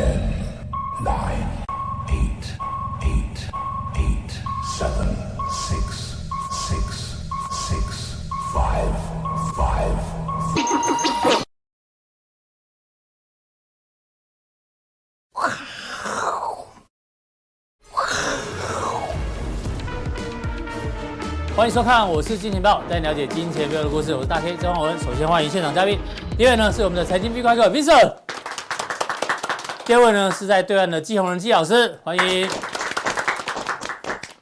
Ten, nine, eight, eight, eight, seven, six, six, six, five, five. 欢迎收看，我是金钱豹，带你了解金钱背后的故事。我是大 K 曾焕文。首先欢迎现场嘉宾，第一位呢是我们的财经 B 怪客 Vincent，第二位呢是在对岸的季宏仁季老师，欢迎。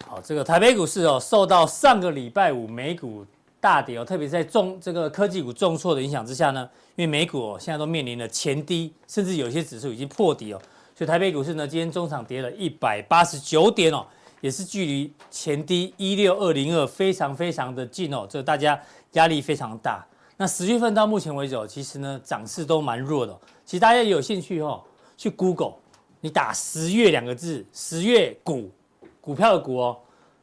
好，这个台北股市哦，受到上个礼拜五美股大跌哦，特别在重这个科技股重挫的影响之下呢，因为美股哦现在都面临了前低，甚至有些指数已经破底哦，所以台北股市呢今天中场跌了一百八十九点哦。也是距离前低一六二零二非常非常的近哦，这大家压力非常大。那十月份到目前为止哦，其实呢涨势都蛮弱的。其实大家有兴趣哦，去 Google，你打十月两个字，十月股股票的股哦，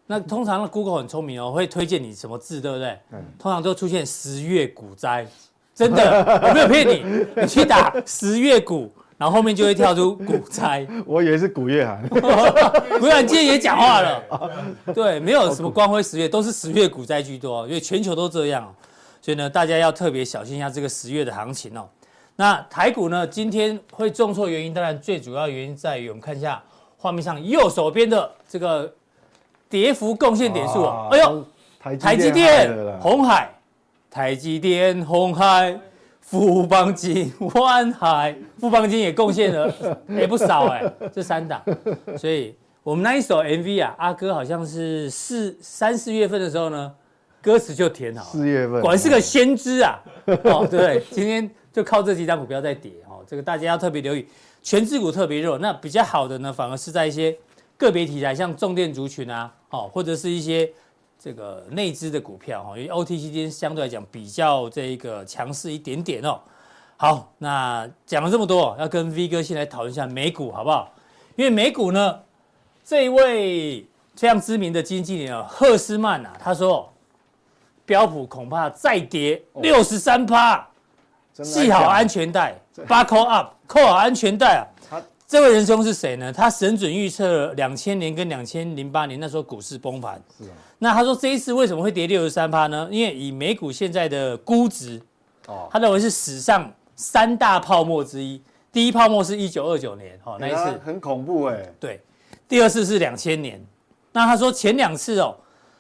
那通常 Google 很聪明哦，会推荐你什么字，对不对？嗯。通常都出现十月股灾，真的，我没有骗你，你去打十月股。然后后面就会跳出股灾，我以为是古月涵，古月涵今天也讲话了，对，没有什么光辉十月，都是十月股灾居多，因为全球都这样，所以呢，大家要特别小心一下这个十月的行情哦。那台股呢，今天会重挫原因，当然最主要原因在于我们看一下画面上右手边的这个跌幅贡献点数啊，哎呦，台积电、红海，台积电、红海。富邦金、万海、富邦金也贡献了也 不少哎，这三档，所以我们那一首 MV 啊，阿哥好像是四三四月份的时候呢，歌词就填好，四月份，果然是个先知啊，哦对，今天就靠这几档股票在跌哦，这个大家要特别留意，权值股特别弱，那比较好的呢，反而是在一些个别题材，像重电族群啊，哦或者是一些。这个内资的股票哈，因为 OTC 今天相对来讲比较这一个强势一点点哦。好，那讲了这么多，要跟 V 哥先来讨论一下美股好不好？因为美股呢，这一位非常知名的经理啊，赫斯曼啊，他说标普恐怕再跌六十三趴，系好安全带，Buckle up，扣好安全带啊。这位仁兄是谁呢？他神准预测两千年跟两千零八年那时候股市崩盘。是啊。那他说这一次为什么会跌六十三趴呢？因为以美股现在的估值，哦，他认为是史上三大泡沫之一。第一泡沫是一九二九年，哦，那一次很恐怖哎。对。第二次是两千年。那他说前两次哦，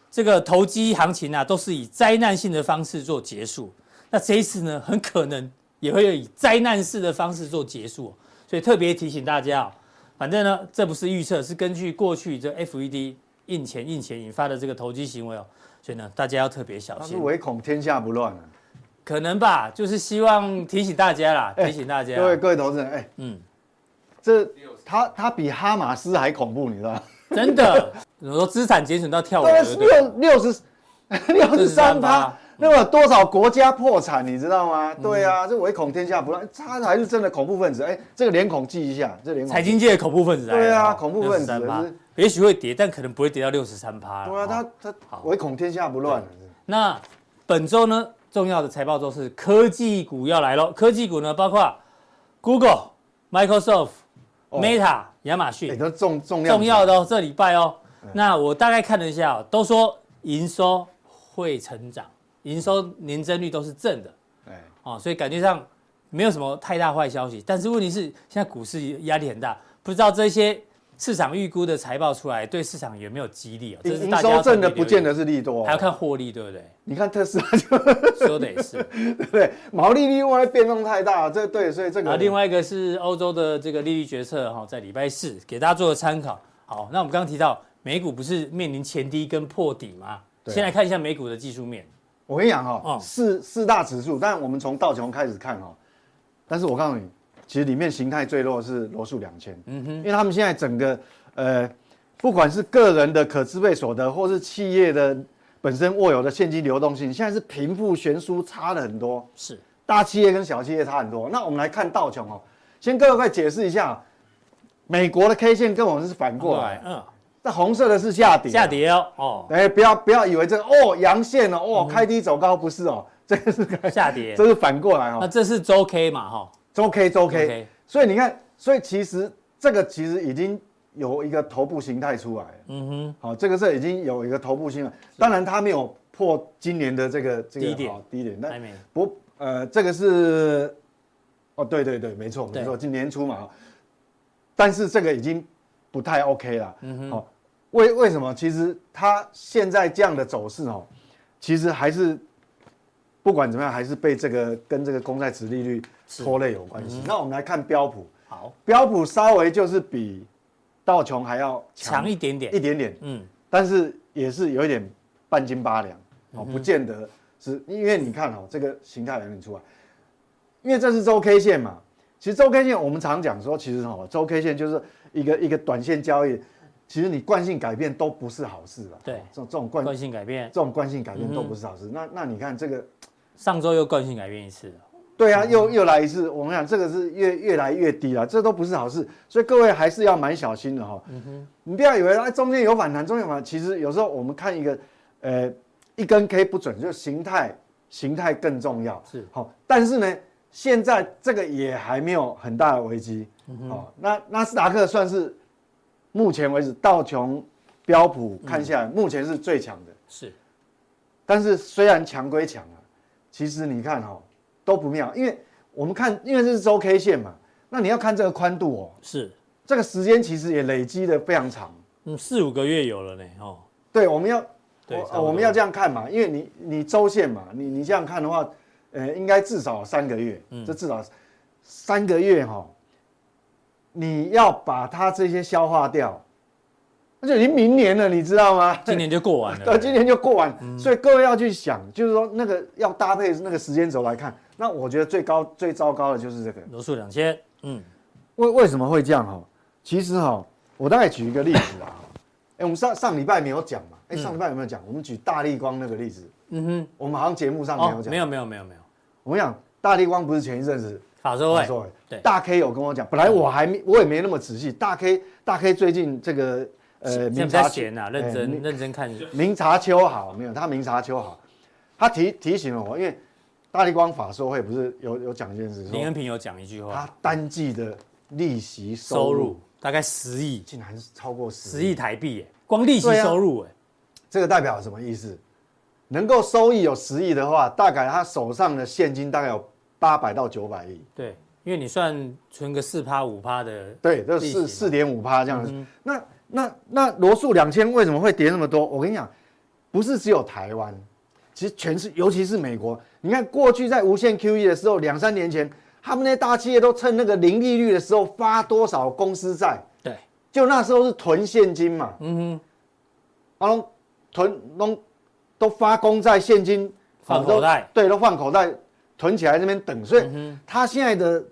这个投机行情啊，都是以灾难性的方式做结束。那这一次呢，很可能也会以灾难式的方式做结束。所以特别提醒大家哦，反正呢，这不是预测，是根据过去这 FED 印钱印钱引发的这个投机行为哦。所以呢，大家要特别小心。是唯恐天下不乱啊？可能吧，就是希望提醒大家啦，提醒大家。各位各位投资人，哎，嗯，这他他比哈马斯还恐怖，你知道吗？真的，我说资产减损到跳楼，六六十六十三趴。那么多少国家破产，你知道吗？对啊，这唯恐天下不乱，他还是真的恐怖分子。哎，这个脸孔记一下，这脸孔。财经界的恐怖分子。对啊，恐怖分子。也许会跌，但可能不会跌到六十三趴。对啊，他他唯恐天下不乱。那本周呢，重要的财报周是科技股要来喽。科技股呢，包括 Google、Microsoft、Meta、亚马逊，都重重要重要的哦，这礼拜哦。那我大概看了一下，都说营收会成长。营收年增率都是正的，哎，哦，所以感觉上没有什么太大坏消息。但是问题是，现在股市压力很大，不知道这些市场预估的财报出来对市场有没有激励哦？这是大家营收正的不见得是利多，还要看获利，对不对？你看特斯拉就说的也是，对不对？毛利率因为变动太大，这对，所以这个。啊，另外一个是欧洲的这个利率决策哈，在礼拜四给大家做个参考。好，那我们刚刚提到美股不是面临前低跟破底吗？先来看一下美股的技术面。我跟你讲哈，四四大指数，但我们从道琼开始看哈，但是我告诉你，其实里面形态最弱的是罗素两千，嗯哼，因为他们现在整个呃，不管是个人的可支配所得，或是企业的本身握有的现金流动性，现在是贫富悬殊差了很多，是。大企业跟小企业差很多。那我们来看道琼哦，先各位快解释一下，美国的 K 线跟我们是反过来，嗯。这红色的是下跌，下跌哦，哦，哎，不要不要以为这个哦阳线哦，哦开低走高不是哦，这个是下跌，这是反过来哦。那这是周 K 嘛哈？周 K 周 K，所以你看所以其实这个其实已经有一个头部形态出来了。嗯哼，好，这个是已经有一个头部形态，当然它没有破今年的这个这个低点，低点，但不呃这个是，哦对对对，没错没错，今年初嘛，但是这个已经不太 OK 了。嗯哼，好，为为什么？其实它现在这样的走势哦，其实还是。不管怎么样，还是被这个跟这个公债值利率拖累有关系。那我们来看标普，好，标普稍微就是比道琼还要强一点点，一点点，嗯，但是也是有一点半斤八两。哦，不见得是因为你看哦，这个形态有点出来，因为这是周 K 线嘛。其实周 K 线我们常讲说，其实哦，周 K 线就是一个一个短线交易，其实你惯性改变都不是好事了。对，这种这种惯惯性改变，这种惯性改变都不是好事。那那你看这个。上周又惯性改变一次了，对啊，又又来一次。我们讲这个是越越来越低了，这都不是好事，所以各位还是要蛮小心的哈。嗯哼，你不要以为它中间有反弹，中间反弹，其实有时候我们看一个，呃，一根 K 不准，就形态形态更重要。是好，但是呢，现在这个也还没有很大的危机。嗯哼，好，那纳斯达克算是目前为止道琼标普看下来，目前是最强的。是，但是虽然强归强啊。其实你看哦，都不妙，因为我们看，因为这是周 K 线嘛，那你要看这个宽度哦，是。这个时间其实也累积的非常长，嗯，四五个月有了呢，哦，对，我们要，对，我们要这样看嘛，因为你你周线嘛，你你这样看的话，呃，应该至少三个月，嗯，这至少三个月哈、哦，你要把它这些消化掉。那就已经明年了，你知道吗？今年就过完了。对，今年就过完，嗯、所以各位要去想，就是说那个要搭配那个时间轴来看。那我觉得最高最糟糕的就是这个罗素两千。嗯，为为什么会这样哈？其实哈，我大概举一个例子啊。哎，我们上上礼拜没有讲嘛？哎，上礼拜有没有讲？我们举大立光那个例子。嗯哼，我们好像节目上没有讲。没有没有没有没有。我们讲大立光不是前一阵子法说会？对，大 K 有跟我讲，本来我还没我也没那么仔细。大 K 大 K 最近这个。呃，明察闲啊，认真认真看。明察秋毫没有，他明察秋毫，他提提醒了我，因为大力光法说会不是有有讲一件事，林恩平有讲一句话，他单季的利息收入大概十亿，竟然是超过十亿台币耶，光利息收入哎，这个代表什么意思？能够收益有十亿的话，大概他手上的现金大概有八百到九百亿。对，因为你算存个四趴五趴的，对，这四四点五趴这样子，那。那那罗素两千为什么会跌那么多？我跟你讲，不是只有台湾，其实全是，尤其是美国。你看过去在无限 QE 的时候，两三年前，他们那些大企业都趁那个零利率的时候发多少公司债？对，就那时候是囤现金嘛。嗯哼，然后囤都都发公债现金放口袋，对，都放口袋囤起来那边等。所以他现在的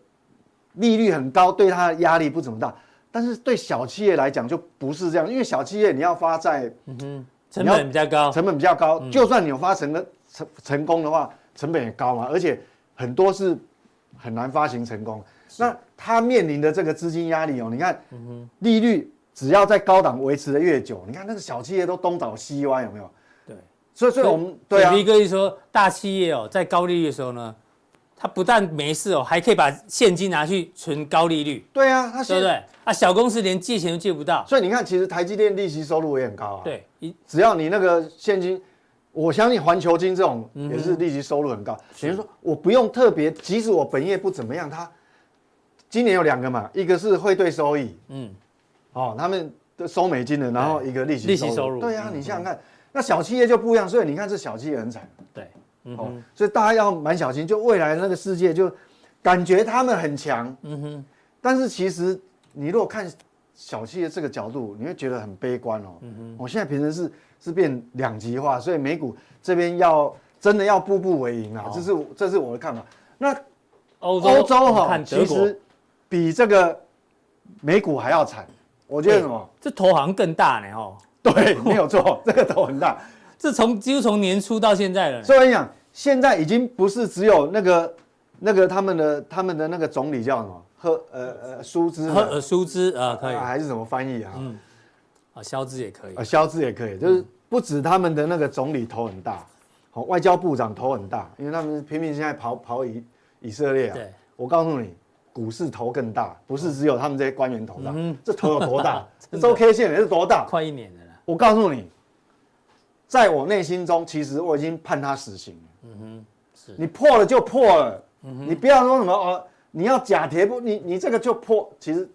利率很高，对他的压力不怎么大。但是对小企业来讲就不是这样，因为小企业你要发债，嗯哼，成本比较高，成本比较高。就算你有发成的成成功的话，成本也高嘛，而且很多是很难发行成功。那他面临的这个资金压力哦，你看，利率只要在高档维持的越久，你看那个小企业都东倒西歪，有没有？对，所以所以我们对啊，V 哥一说大企业哦，在高利率的时候呢。他不但没事哦，还可以把现金拿去存高利率。对啊，他对不对？啊，小公司连借钱都借不到。所以你看，其实台积电利息收入也很高啊。对，只要你那个现金，我相信环球金这种也是利息收入很高。比如说，我不用特别，即使我本业不怎么样，他今年有两个嘛，一个是汇兑收益，嗯，哦，他们的收美金的，然后一个利息利息收入。对啊，你想想看，那小企业就不一样，所以你看这小企业很惨。对。嗯、哦，所以大家要蛮小心，就未来那个世界，就感觉他们很强，嗯哼，但是其实你如果看小企业这个角度，你会觉得很悲观哦。嗯哼，我、哦、现在平时是是变两极化，所以美股这边要真的要步步为营啊，这是这是我的看法。那欧洲欧洲哈，其实比这个美股还要惨，我觉得什么？这头好像更大呢，哦。对，没有错，这个头很大。是从几乎从年初到现在了，所以我跟你讲，现在已经不是只有那个那个他们的他们的那个总理叫什么赫呃呃舒兹赫尔舒兹啊可以还是怎么翻译啊？嗯啊肖兹也可以啊肖兹也可以，就是不止他们的那个总理头很大，好外交部长头很大，因为他们拼命现在跑跑以以色列啊。对，我告诉你，股市头更大，不是只有他们这些官员头大，嗯、这头有多大？这周 K 线也是多大？快一年了啦。我告诉你，在我内心中，其实我已经判他死刑了。嗯哼，是你破了就破了，嗯、哼你不要说什么哦，你要假跌不？你你这个就破，其实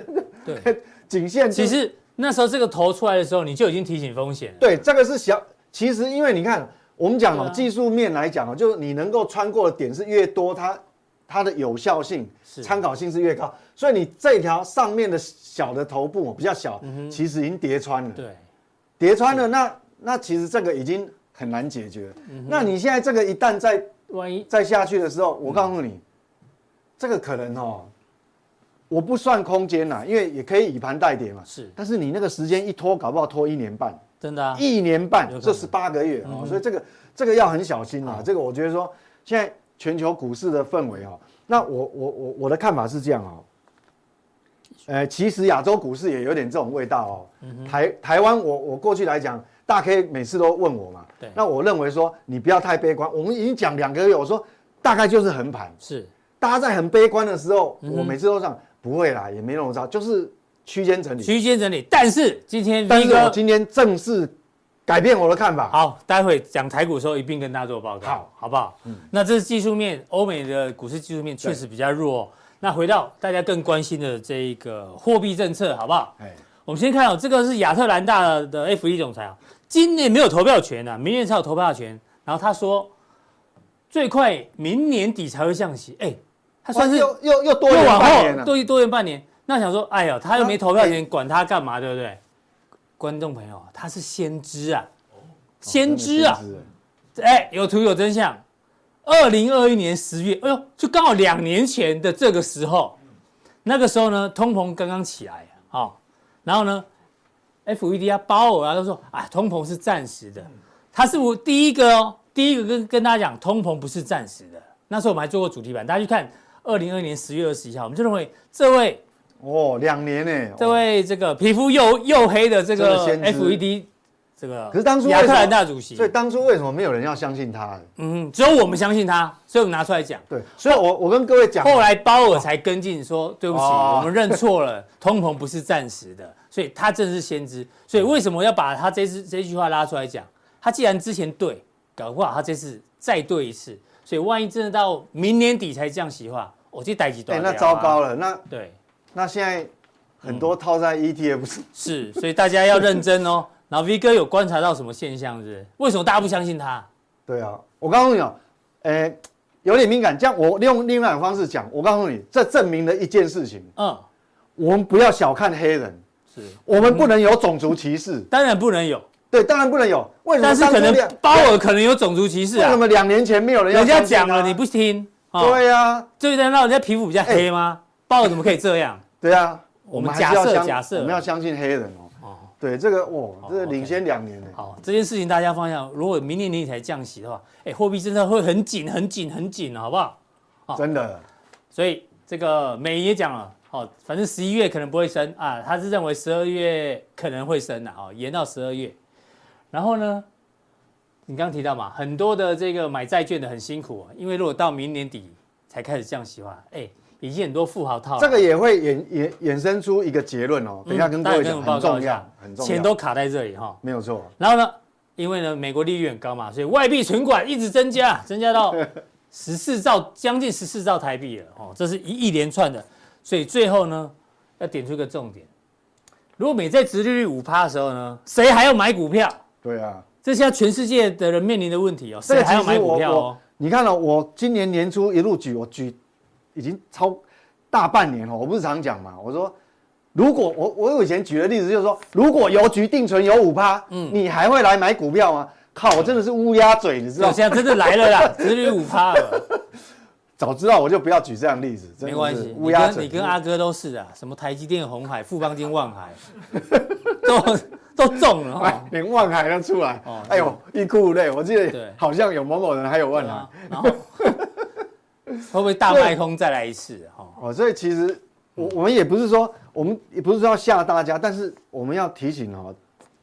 对颈线。其实那时候这个头出来的时候，你就已经提醒风险了。对，这个是小。其实因为你看。我们讲哦，技术面来讲哦，就是你能够穿过的点是越多，它它的有效性、参考性是越高。所以你这条上面的小的头部比较小，其实已经叠穿了。对，叠穿了，那那其实这个已经很难解决。那你现在这个一旦再万一再下去的时候，我告诉你，这个可能哦，我不算空间呐，因为也可以以盘代跌嘛。是，但是你那个时间一拖，搞不好拖一年半。真的，一年半，这十八个月啊，所以这个这个要很小心啊。这个我觉得说，现在全球股市的氛围哦，那我我我我的看法是这样哦。呃，其实亚洲股市也有点这种味道哦。台台湾，我我过去来讲，大 K 每次都问我嘛。对。那我认为说，你不要太悲观。我们已经讲两个月，我说大概就是横盘。是。大家在很悲观的时候，我每次都讲不会啦，也没那么糟，就是。区间整理，区间整理，但是今天但是，我今天正式改变我的看法。好，待会讲台股的时候一并跟大家做报告，好，好不好？嗯，那这是技术面，欧美的股市技术面确实比较弱。对那回到大家更关心的这一个货币政策，好不好？哎，我们先看哦，这个是亚特兰大的 FED 总裁啊，今年没有投票权的，明年才有投票权。然后他说，最快明年底才会降息。哎，他算是又又又多延半年了，多多延半年。那想说，哎呀，他又没投票权，管他干嘛，对不对？观众朋友，他是先知啊，先知啊，哎，有图有真相。二零二一年十月，哎呦，就刚好两年前的这个时候，那个时候呢，通膨刚刚起来啊，然后呢，FED 啊，鲍尔啊都说，啊，通膨是暂时的。他是我第一个哦，第一个跟跟大家讲，通膨不是暂时的。那时候我们还做过主题版，大家去看二零二一年十月二十一号，我们就认为这位。哦，两年呢？这位这个皮肤又又黑的这个 FED 这个，可是当初亚特兰大主席，所以当初为什么没有人要相信他？嗯，只有我们相信他，所以我们拿出来讲。对，所以我我跟各位讲，后来鲍尔才跟进说，对不起，我们认错了，通膨不是暂时的，所以他正是先知。所以为什么要把他这次这句话拉出来讲？他既然之前对，搞不好他这次再对一次，所以万一真的到明年底才降息的话，我这代几段？那糟糕了，那对。那现在很多套在 ETF 是、嗯、是，所以大家要认真哦。然后 V 哥有观察到什么现象是，是？为什么大家不相信他？对啊，我告诉你哦，诶，有点敏感。这样我用另外一种方式讲，我告诉你，这证明了一件事情。嗯，我们不要小看黑人，是我们不能有种族歧视。当然不能有，对，当然不能有。为什么？但是可能鲍尔可能有种族歧视啊？为什么两年前没有人要？人家讲了你不听？哦、对呀、啊，就在让人家皮肤比较黑吗？鲍尔怎么可以这样？对啊，我们假设假设，我们要相信黑人哦。哦，对，这个哇，这个领先两年呢。好，这件事情大家放下。如果明年年底才降息的话，哎，货币政策会很紧、很紧、很紧，好不好？真的。所以这个美也讲了，哦，反正十一月可能不会升啊，他是认为十二月可能会升的啊，延到十二月。然后呢，你刚刚提到嘛，很多的这个买债券的很辛苦啊，因为如果到明年底才开始降息的话，哎。已经很多富豪套了，这个也会衍衍衍生出一个结论哦。等一下跟各位讲，很重要，很重要，钱都卡在这里哈，没有错。然后呢，因为呢，美国利率很高嘛，所以外币存款一直增加，增加到十四兆，将近十四兆台币了哦。这是一一连串的，所以最后呢，要点出一个重点：如果美债殖利率五趴的时候呢，谁还要买股票？对啊，这是现在全世界的人面临的问题哦。谁还要买股票哦？你看了、哦、我今年年初一路举，我举。已经超大半年了，我不是常讲嘛？我说，如果我我以前举的例子就是说，如果邮局定存有五趴，嗯，你还会来买股票吗？靠，我真的是乌鸦嘴，你知道吗？现在真的来了啦，殖利率五趴了。早知道我就不要举这样例子，没关系。乌鸦嘴，你跟阿哥都是啊，什么台积电、红海、富邦金、旺海，都都中了哈，连万海都出来。哦，哎呦，一哭无泪。我记得好像有某某人还有万海，然后。会不会大卖空再来一次？哈哦，所以其实我我们也不是说我们也不是说要吓大家，但是我们要提醒哦，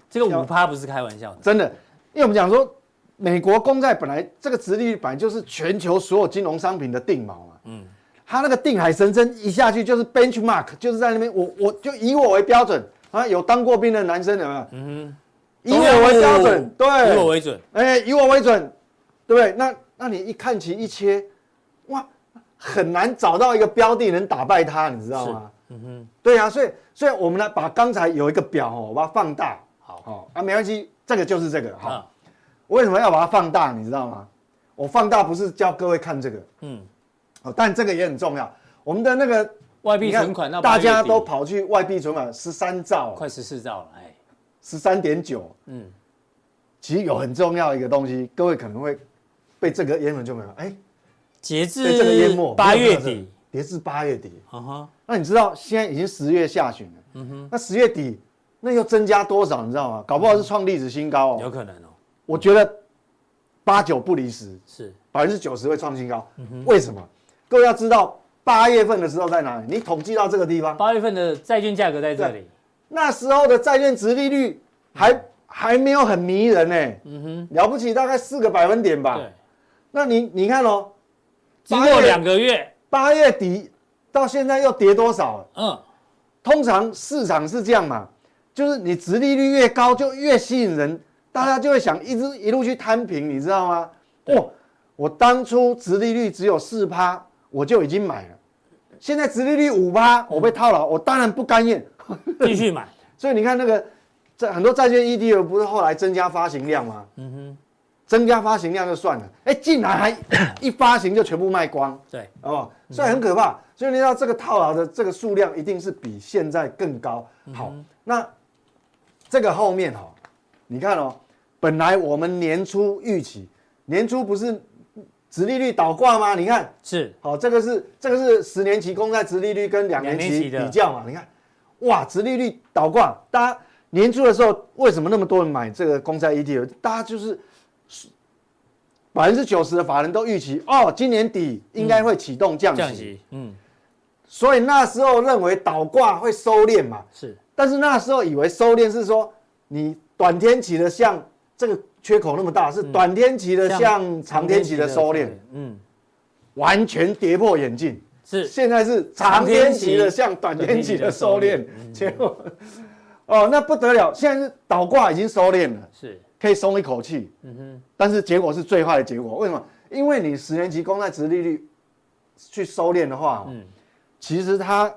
这个五趴不是开玩笑的，真的，因为我们讲说美国公债本来这个殖利率本来就是全球所有金融商品的定锚嘛，嗯，他那个定海神针一下去就是 benchmark，就是在那边，我我就以我为标准啊，有当过兵的男生有没有？嗯哼，以我为标准，对，以我为准，哎，以我为准，对不对？那那你一看齐一切，哇，很难找到一个标的能打败它，你知道吗？嗯哼，对啊，所以所以我们呢把刚才有一个表哦，我把它放大，好，好啊，没关系，这个就是这个哈。啊为什么要把它放大？你知道吗？我放大不是叫各位看这个，嗯，哦，但这个也很重要。我们的那个外币存款，大家都跑去外币存款十三兆，快十四兆了，哎，十三点九，嗯，其实有很重要一个东西，各位可能会被这个淹没就没有，哎，截至这个淹没八月底，截至八月底，啊哈，那你知道现在已经十月下旬了，嗯哼，那十月底那又增加多少？你知道吗？搞不好是创历史新高哦，有可能哦。我觉得八九不离十，是百分之九十会创新高。为什么？各位要知道，八月份的时候在哪里？你统计到这个地方，八月份的债券价格在这里。那时候的债券值利率还还没有很迷人呢。嗯哼，了不起，大概四个百分点吧。对，那你你看哦，经过两个月，八月底到现在又跌多少？嗯，通常市场是这样嘛，就是你殖利率越高，就越吸引人。大家就会想一直一路去摊平，你知道吗？哦，我当初殖利率只有四趴，我就已经买了。现在殖利率五趴，我被套牢，我当然不甘愿，继续买。所以你看那个在很多债券 ETF 不是后来增加发行量吗？嗯哼，增加发行量就算了，哎，竟然还 一发行就全部卖光。对，哦，所以很可怕。所以你知道这个套牢的这个数量一定是比现在更高。好，那这个后面哈。你看哦，本来我们年初预期，年初不是殖利率倒挂吗？你看是好，这个是这个是十年期公债殖利率跟两年期比较嘛？你看，哇，殖利率倒挂，大家年初的时候为什么那么多人买这个公债 ETF？大家就是百分之九十的法人都预期哦，今年底应该会启动降息，降息，嗯，所以那时候认为倒挂会收敛嘛？是，但是那时候以为收敛是说你。短天期的像这个缺口那么大，是短天期的像长天期的收敛，嗯，完全跌破眼镜。是。现在是长天期的像短天期的收敛，结果哦，那不得了，现在是倒挂已经收敛了，是可以松一口气。嗯哼，但是结果是最坏的结果，为什么？因为你十年期公债值利率去收敛的话，嗯，其实它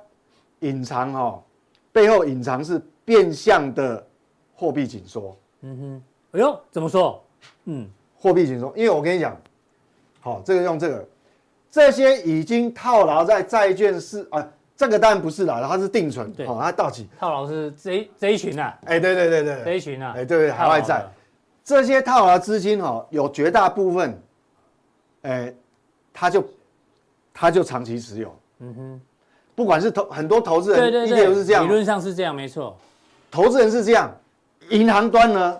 隐藏哦，背后隐藏是变相的。货币紧缩，嗯哼，哎呦，怎么说？嗯，货币紧缩，因为我跟你讲，好，这个用这个，这些已经套牢在债券市啊，这个当然不是啦，它是定存，好，它到期。套牢是这一这一群啊，哎，对对对对，这一群啊，哎，对对，海外债，这些套牢资金哦，有绝大部分，哎，他就他就长期持有，嗯哼，不管是投很多投资人，对对对，理论上是这样，没错，投资人是这样。银行端呢，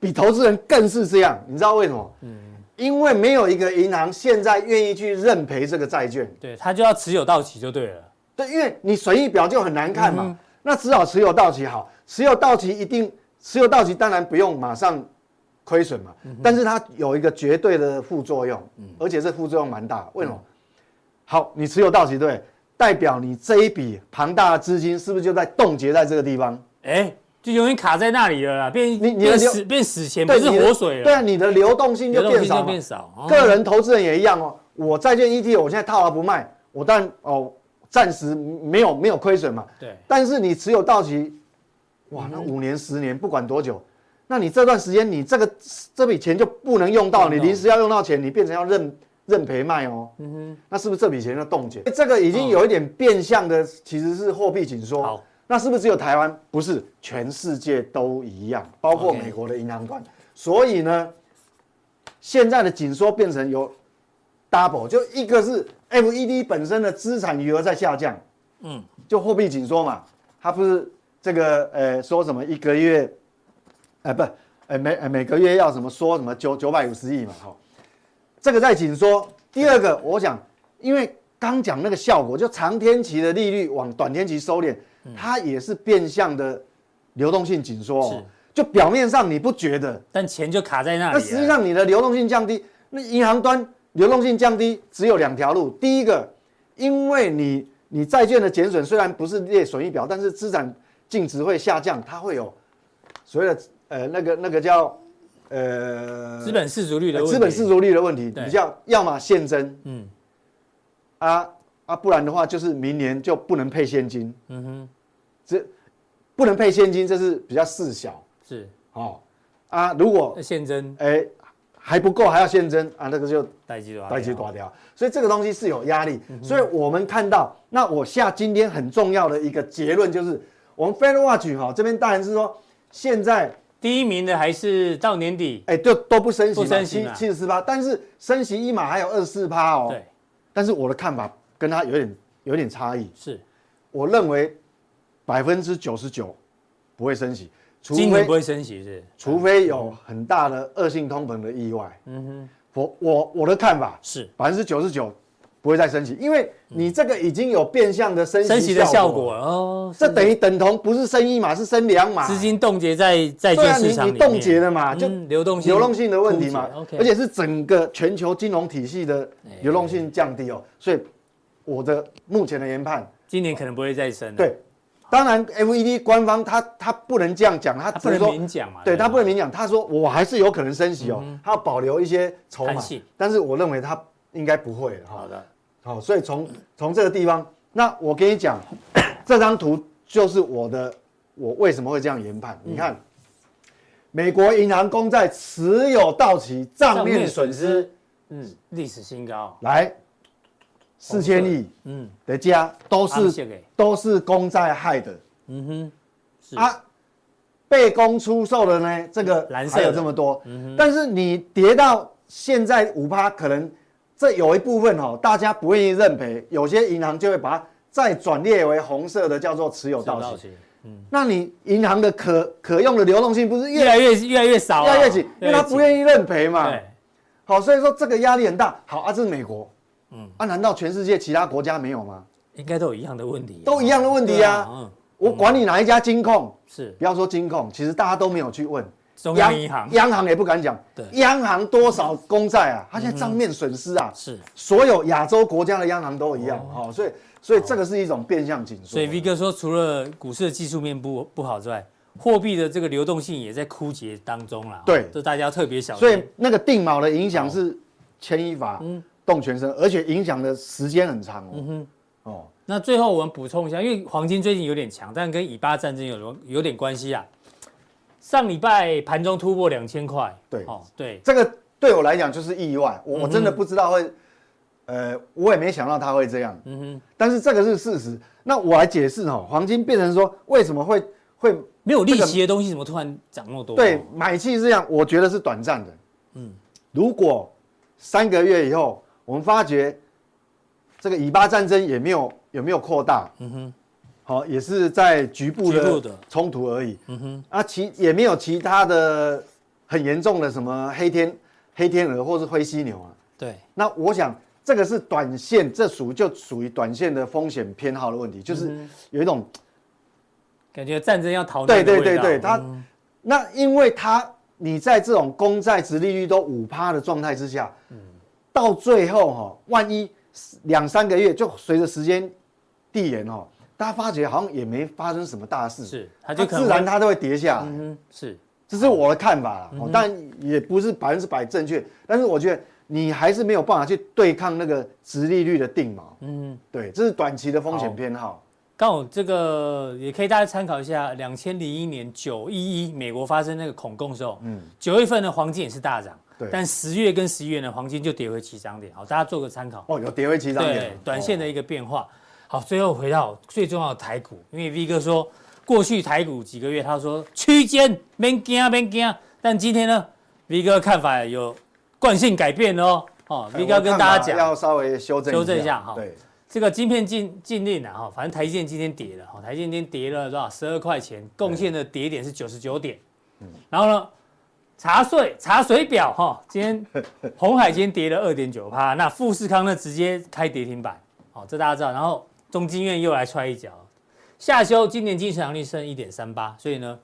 比投资人更是这样，你知道为什么？嗯，因为没有一个银行现在愿意去认赔这个债券，对，他就要持有到期就对了。对，因为你损益表就很难看嘛，嗯、那只好持有到期好，持有到期一定持有到期，当然不用马上亏损嘛，嗯、但是它有一个绝对的副作用，嗯、而且这副作用蛮大。为什么？嗯、好，你持有到期对，代表你这一笔庞大的资金是不是就在冻结在这个地方？哎。就永远卡在那里了啦，变你你的死变死钱，不是活水了。对啊，你的流动性就变少。变少。个人投资人也一样哦。我债券 ETF，我现在套牢不卖，我当然哦，暂时没有没有亏损嘛。对。但是你持有到期，哇，那五年十年不管多久，那你这段时间你这个这笔钱就不能用到，你临时要用到钱，你变成要认认赔卖哦。嗯哼。那是不是这笔钱要冻结？这个已经有一点变相的，其实是货币紧缩。好。那是不是只有台湾？不是，全世界都一样，包括美国的银行端。所以呢，现在的紧缩变成有 double，就一个是 FED 本身的资产余额在下降，嗯，就货币紧缩嘛，它不是这个呃说什么一个月，哎不，哎每每个月要什么说什么九九百五十亿嘛，好，这个在紧缩。第二个，我想，因为刚讲那个效果，就长天期的利率往短天期收敛。它也是变相的流动性紧缩，是就表面上你不觉得，但钱就卡在那里。那实际上你的流动性降低，那银行端流动性降低只有两条路，第一个，因为你你债券的减损虽然不是列损益表，但是资产净值会下降，它会有所谓的呃那个那个叫呃资本市足率的资本市足率的问题，比较要么现增，嗯，啊啊，不然的话就是明年就不能配现金，嗯哼，这不能配现金，这是比较事小，是哦啊，如果现增，哎。还不够，还要现增啊！那个就待机断，待机断掉。所以这个东西是有压力。嗯、所以我们看到，那我下今天很重要的一个结论就是，我们 Fed Watch 哈这边当然是说，现在第一名的还是到年底，哎，就都不升息，不升息七十四趴，但是升息一码还有二十四趴哦。对。但是我的看法跟他有点有点差异。是。我认为百分之九十九不会升息。今年不会升息是，除非有很大的恶性通膨的意外。嗯哼，我我我的看法是百分之九十九不会再升息，因为你这个已经有变相的升息升息的效果哦。这等于等同不是升一码是升两码，资金冻结在在券市场里面。你冻结了嘛，就流动性流动性的问题嘛。而且是整个全球金融体系的流动性降低哦，所以我的目前的研判，今年可能不会再升。对。当然，FED 官方他他不能这样讲，他只能说明讲嘛。对，他不能明讲，他说我还是有可能升息哦，他要保留一些筹码。但是我认为他应该不会。好的，好，所以从从这个地方，那我跟你讲，这张图就是我的，我为什么会这样研判？你看，美国银行公债持有到期账面损失，嗯，历史新高，来。四千亿，嗯，的家都是都是公债害的，嗯哼，是。啊，被公出售的呢，这个还有这么多，嗯，但是你跌到现在五趴，可能这有一部分哦，大家不愿意认赔，有些银行就会把它再转列为红色的，叫做持有到期，嗯，那你银行的可可用的流动性不是越来越越来越少，越来越紧，因为他不愿意认赔嘛，对，好，所以说这个压力很大，好啊，这是美国。嗯。啊，难道全世界其他国家没有吗？应该都有一样的问题，都一样的问题啊。嗯，我管你哪一家金控，是。不要说金控，其实大家都没有去问中央银行，央行也不敢讲。对，央行多少公债啊？它现在账面损失啊，是所有亚洲国家的央行都一样。好，所以所以这个是一种变相紧缩。所以 V 哥说，除了股市的技术面不不好之外，货币的这个流动性也在枯竭当中了。对，这大家特别小心。所以那个定锚的影响是牵一发。嗯。动全身，而且影响的时间很长哦。嗯哼，哦，那最后我们补充一下，因为黄金最近有点强，但跟以巴战争有有点关系啊。上礼拜盘中突破两千块，对，哦，对，这个对我来讲就是意外，我我真的不知道会，呃，我也没想到它会这样。嗯哼，但是这个是事实。那我来解释哦，黄金变成说为什么会会没有利息的东西，怎么突然涨那么多？对，买气是这样，我觉得是短暂的。嗯，如果三个月以后。我们发觉，这个以巴战争也没有有没有扩大，嗯哼，好，也是在局部的冲突而已，嗯哼，啊，其也没有其他的很严重的什么黑天黑天鹅或是灰犀牛啊，对，那我想这个是短线，这属就属于短线的风险偏好的问题，就是有一种感觉战争要逃，对对对对，它那因为它你在这种公债殖利率都五趴的状态之下，嗯。到最后哈，万一两三个月就随着时间递延哦，大家发觉好像也没发生什么大事，是它就自然它都会跌下来。嗯，是，这是我的看法啦。哦，但也不是百分之百正确，但是我觉得你还是没有办法去对抗那个殖利率的定锚。嗯，对，这是短期的风险偏好。刚好这个也可以大家参考一下，两千零一年九一一美国发生那个恐攻的时候，嗯，九月份的黄金也是大涨。对，但十月跟十一月呢，黄金就跌回起涨点，好，大家做个参考。哦，有跌回起涨点。对，短线的一个变化。好，最后回到最重要的台股，因为 V 哥说过去台股几个月，他说区间边惊别惊，但今天呢，V 哥看法有惯性改变哦。哦，V 哥跟大家讲，要稍微修正修正一下哈。对，这个晶片禁禁令啊，哈，反正台积电今天跌了，哈，台积电今天跌了多少？十二块钱，贡献的跌点是九十九点。嗯，然后呢？查税查水表哈，今天 红海今天跌了二点九趴，那富士康呢直接开跌停板，好，这大家知道。然后中金院又来踹一脚，下修今年净成长率剩一点三八，所以呢，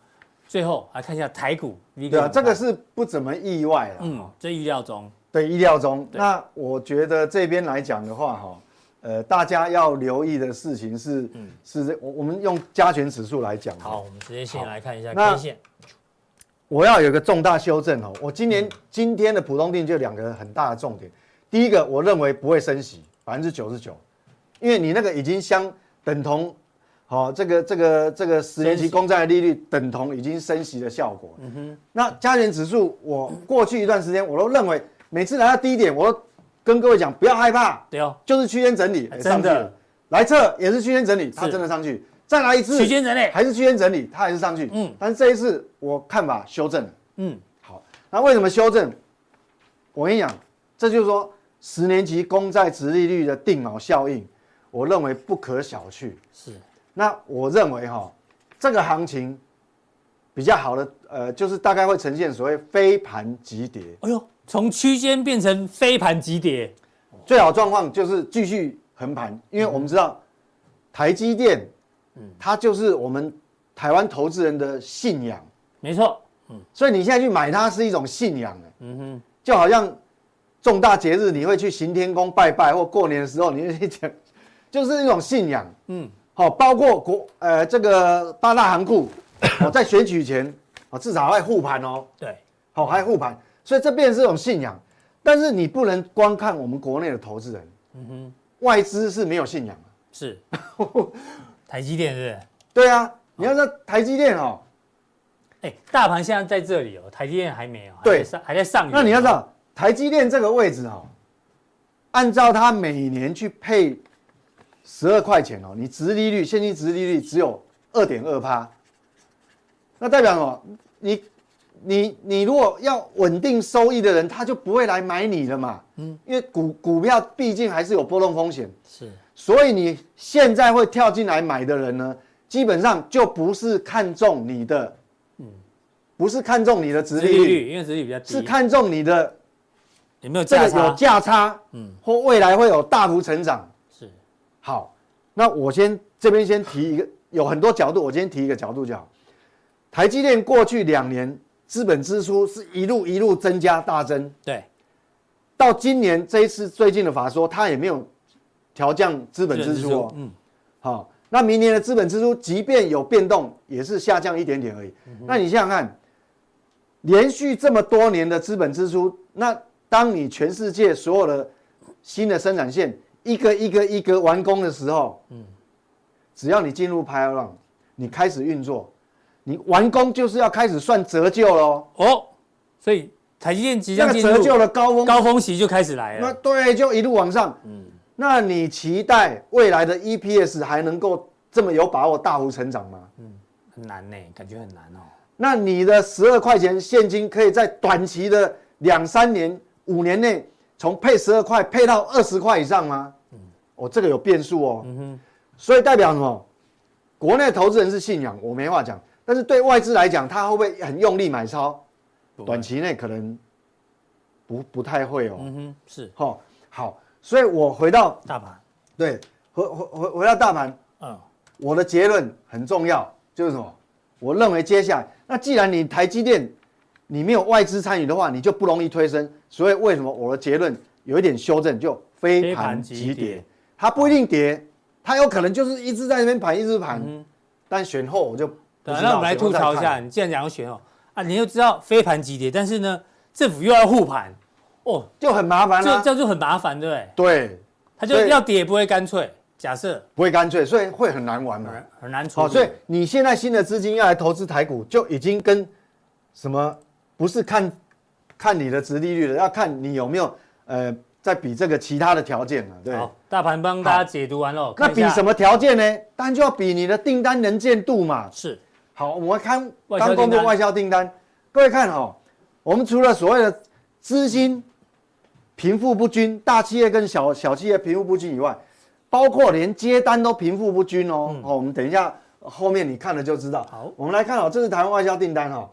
最后来看一下台股。对啊，这个是不怎么意外了，嗯，这预料中。对，意料中。那我觉得这边来讲的话哈，呃，大家要留意的事情是，嗯，是这我我们用加权指数来讲。好，我们直接先来看一下 K 线。我要有一个重大修正哦，我今年、嗯、今天的普通定就两个很大的重点。第一个，我认为不会升息百分之九十九，因为你那个已经相等同，好、哦，这个这个这个十年期公债的利率等同已经升息的效果。嗯哼。那加权指数，我过去一段时间我都认为，每次来到低点，我都。跟各位讲，不要害怕，对哦，就是区间整理，真的，来测也是区间整理，它真的上去，再来一次区间整理，还是区间整理，它还是上去，嗯，但是这一次我看法修正了，嗯，好，那为什么修正？我跟你讲，这就是说十年期公债殖利率的定锚效应，我认为不可小觑，是，那我认为哈，这个行情比较好的，呃，就是大概会呈现所谓飞盘急跌，哎呦。从区间变成飞盘急跌，最好状况就是继续横盘，因为我们知道台积电，它就是我们台湾投资人的信仰，没错，所以你现在去买它是一种信仰，嗯哼，就好像重大节日你会去行天宫拜拜，或过年的时候你会去讲，就是一种信仰，嗯，好，包括国呃这个八大行库，我 在选举前啊至少会护盘哦，对，好还护盘。所以这变成是一种信仰，但是你不能光看我们国内的投资人，嗯哼，外资是没有信仰的，是，台积电是？对啊，你要说台积电哦，哎，大盘现在在这里哦，台积电还没有，对，还在上。那你要知道台积电这个位置哦，按照它每年去配十二块钱哦，你值利率现金值利率只有二点二趴，那代表什么？你。你你如果要稳定收益的人，他就不会来买你了嘛。嗯，因为股股票毕竟还是有波动风险。是，所以你现在会跳进来买的人呢，基本上就不是看中你的，嗯，不是看中你的值利率，率，因为殖利率比较低，是看中你的有没有价差？有价差，嗯，或未来会有大幅成长。是，好，那我先这边先提一个，有很多角度，我今天提一个角度就好。台积电过去两年。资本支出是一路一路增加大增，对，到今年这一次最近的法说，它也没有调降资本支出哦，嗯，好，那明年的资本支出即便有变动，也是下降一点点而已。那你想想看，连续这么多年的资本支出，那当你全世界所有的新的生产线一个一个一个完工的时候，嗯，只要你进入 pilot，你开始运作。你完工就是要开始算折旧喽哦，所以台积电即将进入折旧的高峰，高峰期就开始来了。那对，就一路往上。嗯，那你期待未来的 EPS 还能够这么有把握大幅成长吗？嗯，很难呢，感觉很难哦。那你的十二块钱现金可以在短期的两三年、五年内从配十二块配到二十块以上吗？嗯，哦，这个有变数哦。所以代表什么？国内投资人是信仰，我没话讲。但是对外资来讲，他会不会很用力买超？短期内可能不不太会哦。嗯哼，是。好，好，所以我回到大盘，对，回回回回到大盘。嗯，我的结论很重要，就是什么？我认为接下来，那既然你台积电你没有外资参与的话，你就不容易推升。所以为什么我的结论有一点修正，就飞盘即跌，它不一定跌，它有可能就是一直在那边盘，一直盘。嗯，但选后我就。对，那我们来吐槽一下，你既然讲要选哦，啊，你又知道飞盘急跌，但是呢，政府又要护盘，哦，就很麻烦了，这样就很麻烦，对不对？对，他就要跌不会干脆，假设不会干脆，所以会很难玩嘛，很难处理。所以你现在新的资金要来投资台股，就已经跟什么不是看看你的值利率的，要看你有没有呃。在比这个其他的条件了，对。好，大盘帮大家解读完了。那比什么条件呢？当然就要比你的订单能见度嘛。是。好，我们看刚公布外销订单，各位看哦，我们除了所谓的资金贫富不均，大企业跟小小企业贫富不均以外，包括连接单都贫富不均哦。哦，我们等一下后面你看了就知道。好，我们来看哦，这是台湾外销订单哈。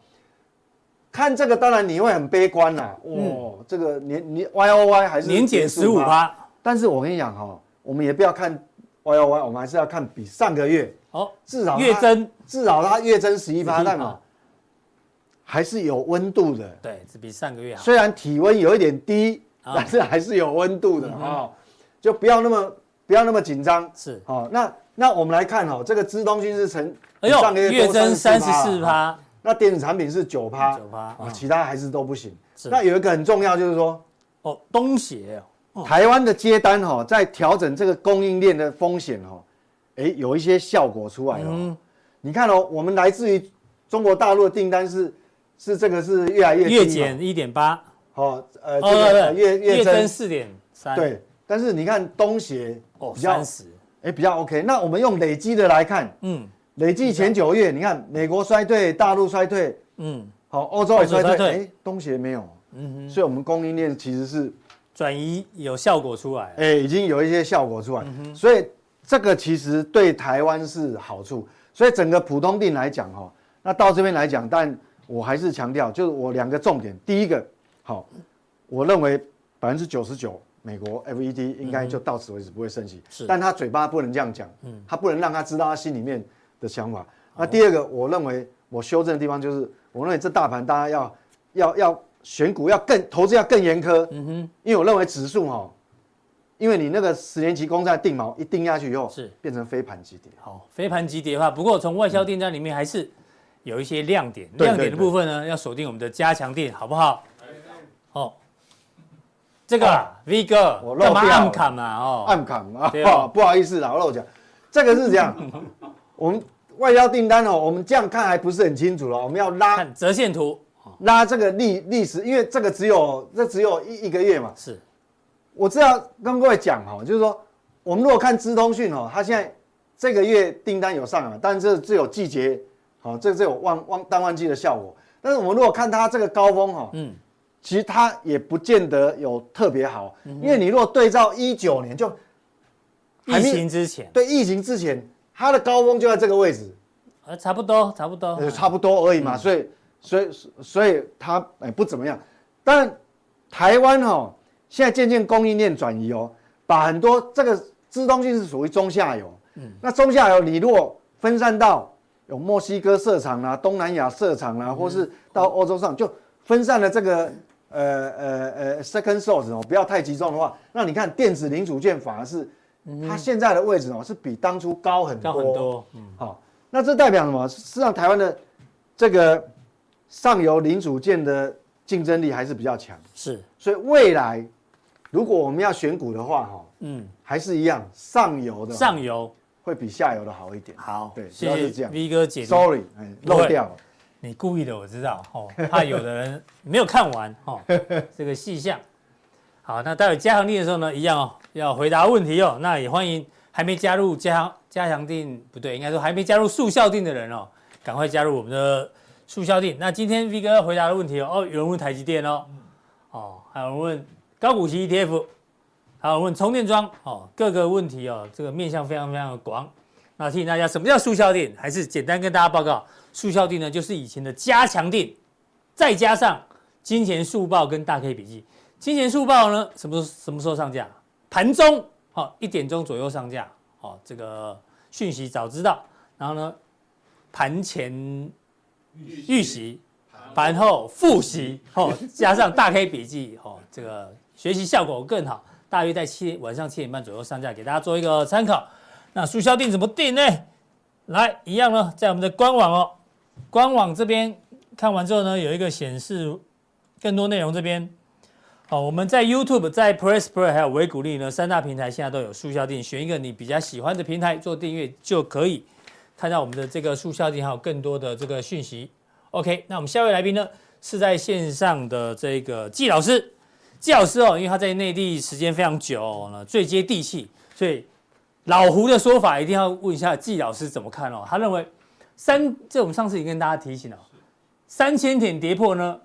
看这个，当然你会很悲观呐。哦，这个年年 Y O Y 还是年减十五趴。但是我跟你讲哈，我们也不要看 Y O Y，我们还是要看比上个月哦，至少月增，至少它月增十一趴，但嘛，还是有温度的。对，只比上个月好。虽然体温有一点低，但是还是有温度的啊。就不要那么不要那么紧张。是，好，那那我们来看哈，这个资东讯是成，哎呦，月增三十四趴，那电子产品是九趴，九趴啊，其他还是都不行。那有一个很重要就是说，哦，东协哦，台湾的接单哈，在调整这个供应链的风险哈，哎，有一些效果出来了。你看哦，我们来自于中国大陆的订单是是这个是越来越月减一点八，哦，呃，这个月月增四点三，对。但是你看东协哦，三十，哎，比较 OK。那我们用累积的来看，嗯，累计前九月，你看美国衰退，大陆衰退，嗯，好，欧洲也衰退，哎，东协没有，嗯哼，所以我们供应链其实是转移有效果出来，哎，已经有一些效果出来，所以这个其实对台湾是好处。所以整个普通定来讲，哈，那到这边来讲，但我还是强调，就是我两个重点。第一个，好，我认为百分之九十九美国 FED 应该就到此为止，不会升息。是，但他嘴巴不能这样讲，嗯，他不能让他知道他心里面的想法。那第二个，我认为我修正的地方就是，我认为这大盘大家要要要选股要更投资要更严苛，嗯哼，因为我认为指数哈。因为你那个十年期公债定锚一定下去以后，是变成飞盘急跌。好，飞盘急跌的话，不过从外销订单里面还是有一些亮点。亮点的部分呢，要锁定我们的加强店，好不好？哦，这个 V 哥，我漏掉暗砍嘛？哦，暗砍啊！不好意思啦，我漏讲。这个是这样，我们外销订单哦，我们这样看还不是很清楚了。我们要拉折线图，拉这个历历史，因为这个只有这只有一一个月嘛。是。我知道跟各位讲哈，就是说，我们如果看资通讯哦，它现在这个月订单有上来，但是这只有季节，好，这个只有旺旺淡旺季的效果。但是我们如果看它这个高峰哈，嗯，其实它也不见得有特别好，因为你如果对照一九年就疫情之前，对疫情之前，它的高峰就在这个位置，呃，差不多，差不多，差不多而已嘛。所以，所以，所以它哎不怎么样。但台湾哈。现在渐渐供应链转移哦，把很多这个资通讯是属于中下游，嗯，那中下游你如果分散到有墨西哥设厂啦、东南亚设厂啦，或是到欧洲上，就分散了这个呃呃呃 second source 哦，不要太集中的话，那你看电子零组件反而是它现在的位置哦，是比当初高很多，高很多，嗯，好，那这代表什么？实际上台湾的这个上游零组件的竞争力还是比较强，是，所以未来。如果我们要选股的话，哈，嗯，还是一样，上游的上游会比下游的好一点。好，对，谢谢这样 V 哥解读。Sorry，漏掉了，你故意的，我知道，哦，怕有的人没有看完，哦，这个细项。好，那待会加强力的时候呢，一样哦，要回答问题哦。那也欢迎还没加入加强加强定，不对，应该说还没加入速效定的人哦，赶快加入我们的速效定。那今天 V 哥要回答的问题哦，哦，有人问台积电哦，哦，还有人问。高股息 ETF，还有问充电桩哦，各个问题哦，这个面向非常非常的广。那提醒大家，什么叫速效定？还是简单跟大家报告，速效定呢，就是以前的加强定，再加上金钱速报跟大 K 笔记。金钱速报呢，什么什么时候上架？盘中，好，一点钟左右上架，好，这个讯息早知道。然后呢，盘前预习，盘后复习，哦，加上大 K 笔记，哦，这个。学习效果更好，大约在七晚上七点半左右上架，给大家做一个参考。那速销定怎么定呢？来，一样呢，在我们的官网哦，官网这边看完之后呢，有一个显示更多内容这边。好，我们在 YouTube、在 Press Play 还有微股利呢三大平台现在都有速效錠，选一个你比较喜欢的平台做订阅就可以看到我们的这个速效錠还有更多的这个讯息。OK，那我们下一位来宾呢是在线上的这个季老师。季老师哦，因为他在内地时间非常久了，最接地气，所以老胡的说法一定要问一下季老师怎么看哦。他认为三，这我们上次已经跟大家提醒了，三千点跌破呢，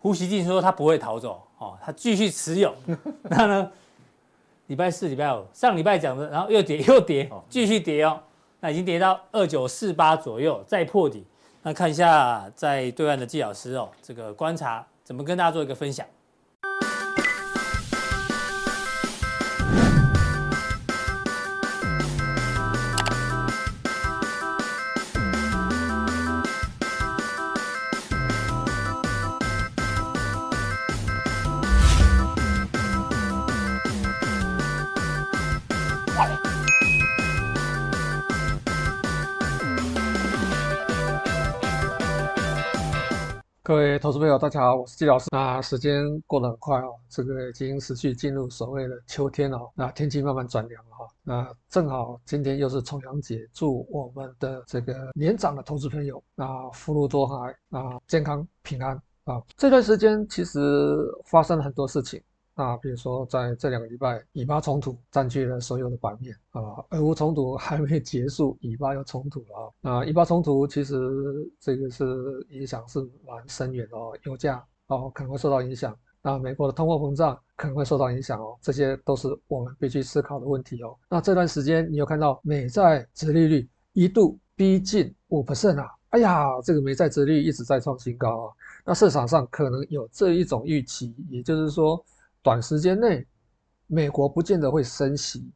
胡锡进说他不会逃走哦，他继续持有。那呢，礼拜四、礼拜五，上礼拜讲的，然后又跌 又跌，继续跌哦，那已经跌到二九四八左右，再破底。那看一下在对岸的季老师哦，这个观察怎么跟大家做一个分享。各位投资朋友，大家好，我是季老师。那时间过得很快哦，这个已经持续进入所谓的秋天哦，那天气慢慢转凉了哈。那正好今天又是重阳节，祝我们的这个年长的投资朋友啊福如多海啊，健康平安啊。这段时间其实发生了很多事情。那，比如说在这两个礼拜，以巴冲突占据了所有的版面啊，俄乌冲突还没结束，以巴又冲突了啊。那以巴冲突其实这个是影响是蛮深远的哦，油价哦可能会受到影响，那美国的通货膨胀可能会受到影响哦，这些都是我们必须思考的问题哦。那这段时间你有看到美债殖利率一度逼近五 percent 啊，哎呀，这个美债殖利率一直在创新高啊。那市场上可能有这一种预期，也就是说。短时间内，美国不见得会升息，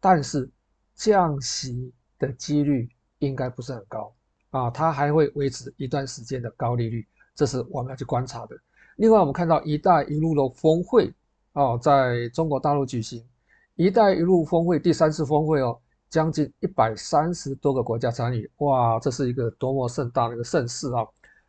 但是降息的几率应该不是很高啊，它还会维持一段时间的高利率，这是我们要去观察的。另外，我们看到“一带一路”的峰会哦，在中国大陆举行“一带一路”峰会第三次峰会哦，将近一百三十多个国家参与，哇，这是一个多么盛大的一个盛事啊！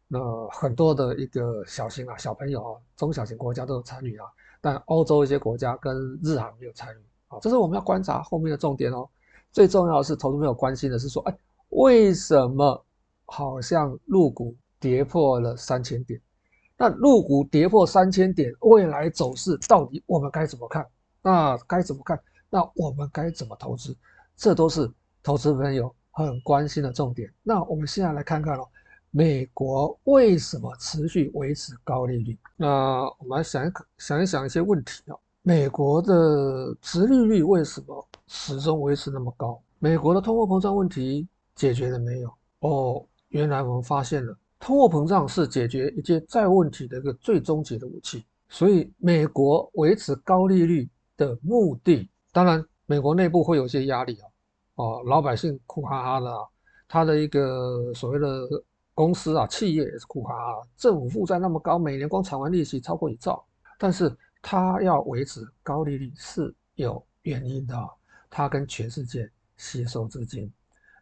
那很多的一个小型啊小朋友啊，中小型国家都有参与啊。但欧洲一些国家跟日韩没有参与，啊，这是我们要观察后面的重点哦。最重要的是，投资朋友关心的是说，哎，为什么好像入股跌破了三千点？那入股跌破三千点，未来走势到底我们该怎么看？那该怎么看？那我们该怎么投资？这都是投资朋友很关心的重点。那我们现在来看看哦。美国为什么持续维持高利率？那我们来想一想一想一些问题啊。美国的殖利率为什么始终维持那么高？美国的通货膨胀问题解决了没有？哦，原来我们发现了，通货膨胀是解决一些债务问题的一个最终极的武器。所以，美国维持高利率的目的，当然，美国内部会有一些压力啊。哦，老百姓苦哈哈的啊，他的一个所谓的。公司啊，企业也是苦哈哈，政府负债那么高，每年光偿还利息超过一兆，但是它要维持高利率是有原因的，它跟全世界吸收资金。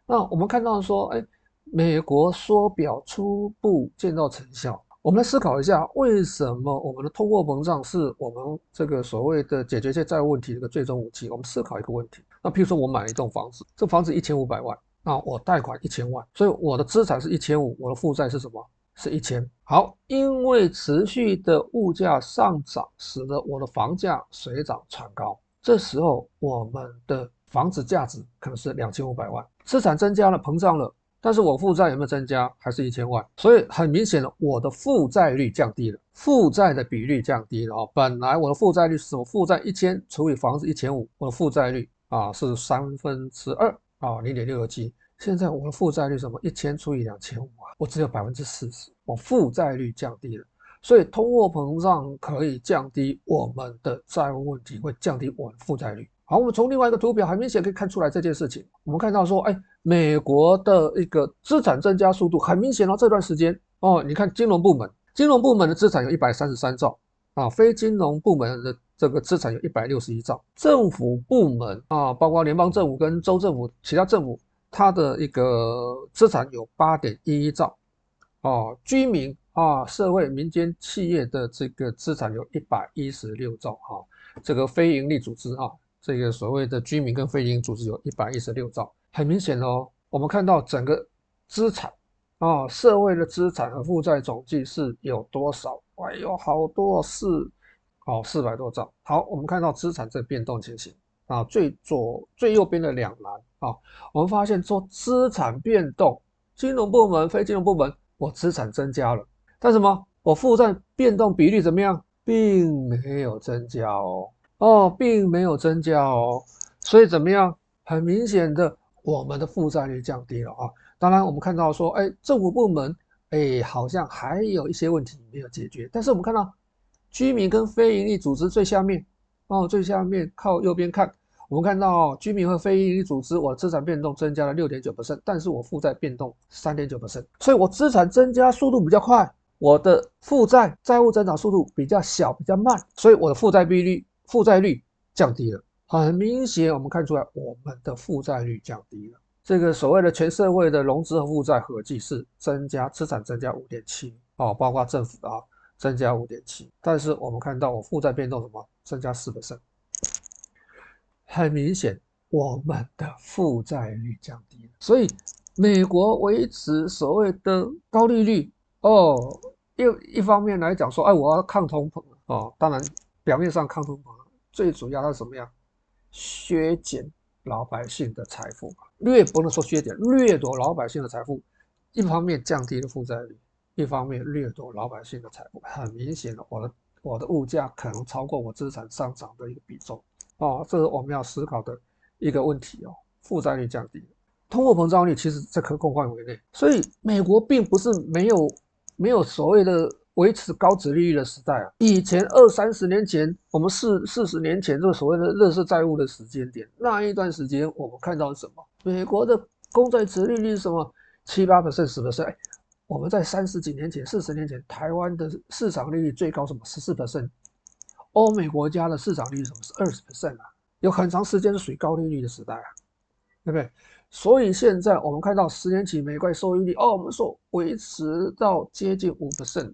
那我们看到说，哎，美国缩表初步见到成效，我们来思考一下，为什么我们的通货膨胀是我们这个所谓的解决一些债务问题的一个最终武器？我们思考一个问题，那譬如说我买了一栋房子，这房子一千五百万。那我贷款一千万，所以我的资产是一千五，我的负债是什么？是一千。好，因为持续的物价上涨，使得我的房价水涨船高。这时候，我们的房子价值可能是两千五百万，资产增加了，膨胀了，但是我负债有没有增加？还是一千万？所以很明显的，我的负债率降低了，负债的比率降低了啊。本来我的负债率是什么？负债一千除以房子一千五，我的负债率啊是三分之二。啊，零点六六七。现在我的负债率什么？一千除以两千五啊，我只有百分之四十，我负债率降低了。所以通货膨胀可以降低我们的债务问题，会降低我们负债率。好，我们从另外一个图表很明显可以看出来这件事情。我们看到说，哎，美国的一个资产增加速度很明显哦，这段时间哦，你看金融部门，金融部门的资产有一百三十三兆啊，非金融部门的。这个资产有一百六十一兆，政府部门啊，包括联邦政府跟州政府、其他政府，它的一个资产有八点一一兆，哦，居民啊，社会民间企业的这个资产有一百一十六兆，哈，这个非营利组织啊，这个所谓的居民跟非营利组织有一百一十六兆，很明显哦，我们看到整个资产啊，社会的资产和负债总计是有多少？哎呦，好多是。好，四百多兆。好，我们看到资产这个变动情形啊，最左最右边的两栏啊，我们发现说资产变动，金融部门、非金融部门，我资产增加了，但什么？我负债变动比率怎么样？并没有增加哦，哦，并没有增加哦，所以怎么样？很明显的，我们的负债率降低了啊。当然，我们看到说，哎，政府部门，哎，好像还有一些问题没有解决，但是我们看到。居民跟非营利组织最下面哦，最下面靠右边看，我们看到居民和非营利组织，我的资产变动增加了六点九%，但是我负债变动三点九%，所以我资产增加速度比较快，我的负债债务增长速度比较小，比较慢，所以我的负债比率负债率降低了。很明显，我们看出来我们的负债率降低了。这个所谓的全社会的融资和负债合计是增加资产增加五点七。哦，包括政府的啊增加五点七，但是我们看到我负债变动什么增加四 percent，很明显我们的负债率降低了，所以美国维持所谓的高利率哦，又一方面来讲说，哎，我要抗通膨哦，当然表面上抗通膨，最主要它是什么样？削减老百姓的财富，略不能说削减，掠夺老百姓的财富。一方面降低了负债率，一方面掠夺老百姓的财富。很明显的，我的我的物价可能超过我资产上涨的一个比重。哦，这是我们要思考的一个问题哦。负债率降低，通货膨胀率其实在可控范围内。所以美国并不是没有没有所谓的。维持高值利率的时代啊，以前二三十年前，我们四四十年前这个所谓的垃圾债务的时间点，那一段时间我们看到什么？美国的公债值利率是什么？七八 percent、十 percent。我们在三十几年前、四十年前，台湾的市场利率最高什么？十四 percent。欧美国家的市场利率什么？是二十 percent 啊，有很长时间是属于高利率的时代啊，对不对？所以现在我们看到十年期美债收益率，哦，我们说维持到接近五 percent。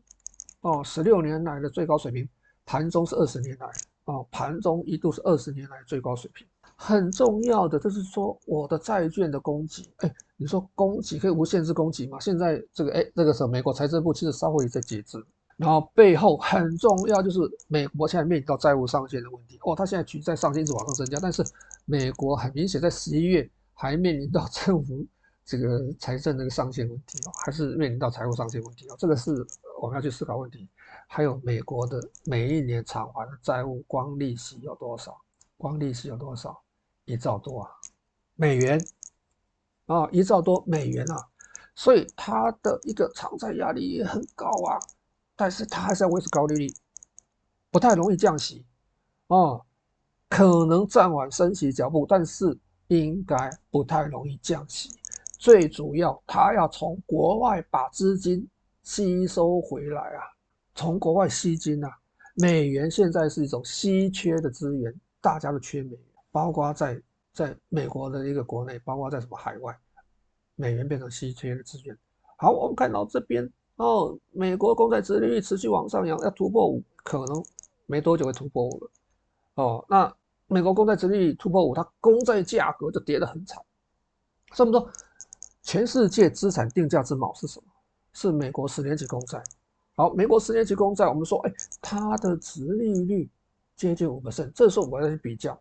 哦，十六年来的最高水平，盘中是二十年来哦，盘中一度是二十年来最高水平。很重要的就是说，我的债券的供给，哎，你说供给可以无限制供给吗？现在这个，哎，这个时候美国财政部其实稍微也在节制。然后背后很重要就是美国现在面临到债务上限的问题。哦，它现在举债上限一直往上增加，但是美国很明显在十一月还面临到 政府。这个财政那个上限问题哦，还是面临到财务上限问题哦，这个是我们要去思考问题。还有美国的每一年偿还的债务，光利息有多少？光利息有多少？一兆多啊，美元啊，一兆多美元啊，所以它的一个偿债压力也很高啊。但是它还是要维持高利率，不太容易降息啊，可能暂缓升息脚步，但是应该不太容易降息。最主要，它要从国外把资金吸收回来啊，从国外吸金啊。美元现在是一种稀缺的资源，大家都缺美元，包括在在美国的一个国内，包括在什么海外，美元变成稀缺的资源。好，我们看到这边哦，美国公债殖利率持续往上扬，要突破五，可能没多久会突破五了。哦，那美国公债殖利率突破五，它公债价格就跌得很惨，这么多。全世界资产定价之锚是什么？是美国十年期公债。好，美国十年期公债，我们说，哎，它的殖利率接近五 percent。这时候我要去比较，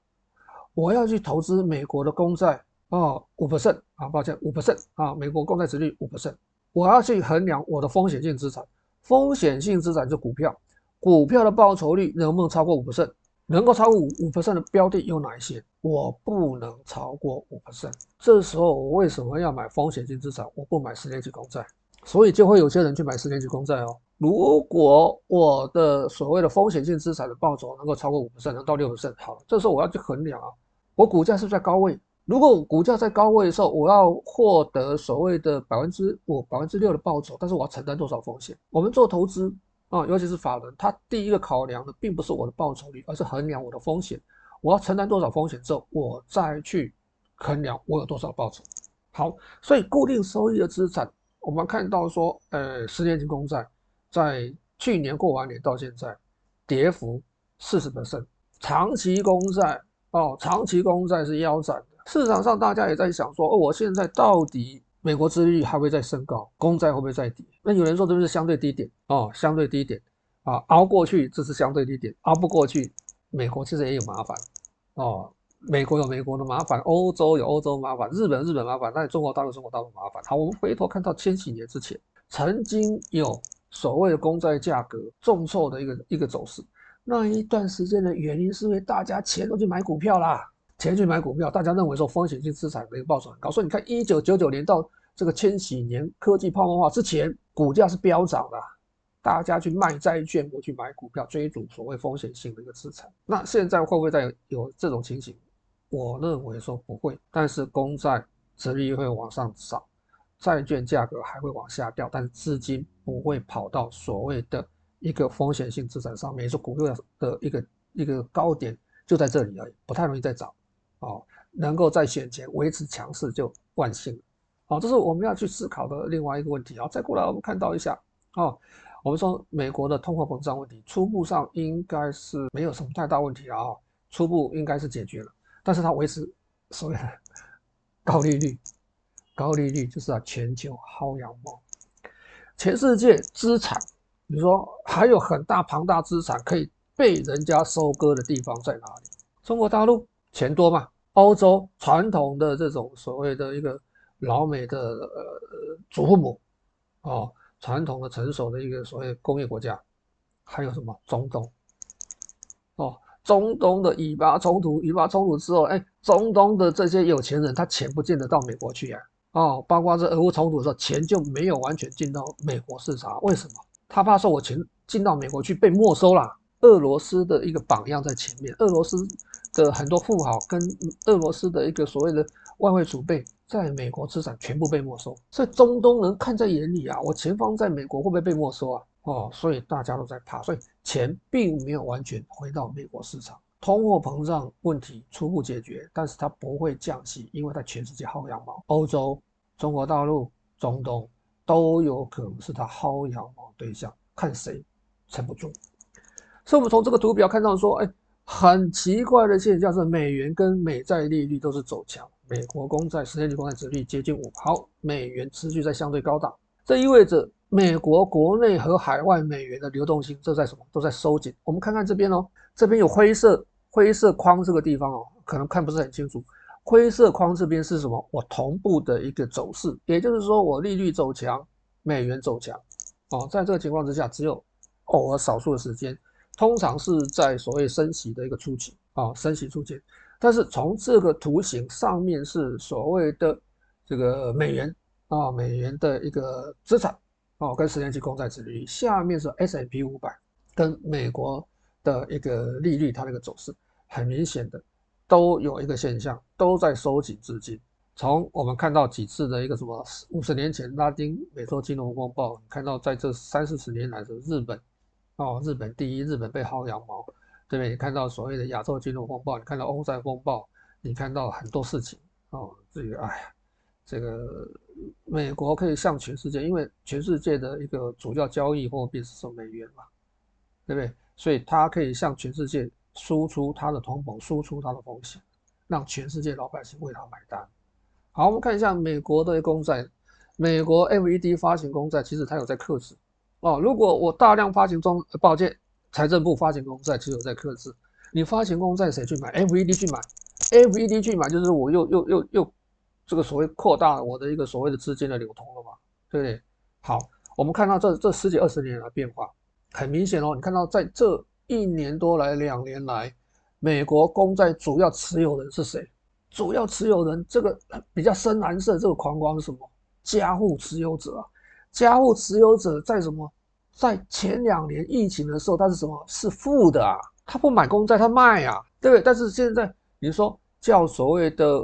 我要去投资美国的公债啊，五 percent 啊，抱歉，五 percent 啊，美国公债殖率五 percent。我要去衡量我的风险性资产，风险性资产就股票，股票的报酬率能不能超过五 percent？能够超过五五 percent 的标的有哪一些？我不能超过五 percent。这时候我为什么要买风险性资产？我不买十年期公债，所以就会有些人去买十年期公债哦。如果我的所谓的风险性资产的报酬能够超过五 percent，能到六 percent，好，这时候我要去衡量啊，我股价是在高位？如果股价在高位的时候，我要获得所谓的百分之五、百分之六的报酬，但是我要承担多少风险？我们做投资。啊，尤其是法人，他第一个考量的并不是我的报酬率，而是衡量我的风险。我要承担多少风险之后，我再去衡量我有多少报酬。好，所以固定收益的资产，我们看到说，呃，十年期公债在去年过完年到现在，跌幅四十%。长期公债哦，长期公债是腰斩的。市场上大家也在想说，哦，我现在到底？美国殖利率还会再升高，公债会不会再跌？那有人说这是相对低点哦，相对低点啊，熬过去这是相对低点，熬不过去，美国其实也有麻烦哦。美国有美国的麻烦，欧洲有欧洲麻烦，日本日本麻烦，那中国大陆中国大陆麻烦。好，我们回头看到千禧年之前，曾经有所谓的公债价格重挫的一个一个走势，那一段时间的原因是因为大家钱都去买股票啦。钱去买股票，大家认为说风险性资产的一个报酬很高，所以你看一九九九年到这个千禧年科技泡沫化之前，股价是飙涨的，大家去卖债券，我去买股票，追逐所谓风险性的一个资产。那现在会不会再有，有这种情形？我认为说不会，但是公债殖利率会往上涨，债券价格还会往下掉，但是资金不会跑到所谓的一个风险性资产上面，也是股票的一个一个高点就在这里而已，不太容易再涨。哦，能够在选前维持强势就万幸。好，这是我们要去思考的另外一个问题啊。再过来，我们看到一下，哦，我们说美国的通货膨胀问题，初步上应该是没有什么太大问题了啊，初步应该是解决了，但是它维持所谓的 高利率，高利率就是啊全球薅羊毛，全世界资产，比如说还有很大庞大资产可以被人家收割的地方在哪里？中国大陆钱多嘛？欧洲传统的这种所谓的一个老美的呃祖父母哦。传统的成熟的一个所谓工业国家，还有什么中东？哦，中东的以巴冲突，以巴冲突之后，哎，中东的这些有钱人，他钱不见得到美国去啊。哦，包括这俄乌冲突的时候，钱就没有完全进到美国市场。为什么？他怕说我钱进到美国去被没收了。俄罗斯的一个榜样在前面，俄罗斯的很多富豪跟俄罗斯的一个所谓的外汇储备。在美国资产全部被没收，所以中东人看在眼里啊，我钱放在美国会不会被没收啊？哦，所以大家都在怕，所以钱并没有完全回到美国市场。通货膨胀问题初步解决，但是它不会降息，因为它全世界薅羊毛，欧洲、中国大陆、中东都有可能是他薅羊毛对象，看谁撑不住。所以我们从这个图表看到说，哎，很奇怪的现象是美元跟美债利率都是走强。美国公债十年期公债殖利率接近五，好，美元持续在相对高档，这意味着美国国内和海外美元的流动性这在什么？都在收紧。我们看看这边哦，这边有灰色灰色框这个地方哦，可能看不是很清楚。灰色框这边是什么？我同步的一个走势，也就是说我利率走强，美元走强。哦，在这个情况之下，只有偶尔少数的时间，通常是在所谓升息的一个初期啊，升息初期。但是从这个图形上面是所谓的这个美元啊，美元的一个资产哦，跟十年期公债殖利率，下面是 S&P 五百跟美国的一个利率，它那个走势很明显的都有一个现象，都在收紧资金。从我们看到几次的一个什么五十年前拉丁美洲金融风暴，看到在这三四十年来的日本哦，日本第一，日本被薅羊毛。对不对？你看到所谓的亚洲金融风暴，你看到欧债风暴，你看到很多事情哦。这个哎呀，这个美国可以向全世界，因为全世界的一个主要交易货币是美元嘛，对不对？所以它可以向全世界输出它的通膨，输出它的风险，让全世界老百姓为它买单。好，我们看一下美国的公债，美国 FED 发行公债，其实它有在克制哦。如果我大量发行中，抱歉。财政部发行公债其实有在克制，你发行公债谁去买？FED 去买，FED 去买就是我又又又又这个所谓扩大我的一个所谓的资金的流通了嘛，对不对？好，我们看到这这十几二十年来变化很明显哦，你看到在这一年多来两年来，美国公债主要持有人是谁？主要持有人这个比较深蓝色这个框框是什么？家户持有者啊，家户持有者在什么？在前两年疫情的时候，它是什么？是负的啊，他不买公债，他卖啊，对不对？但是现在你说叫所谓的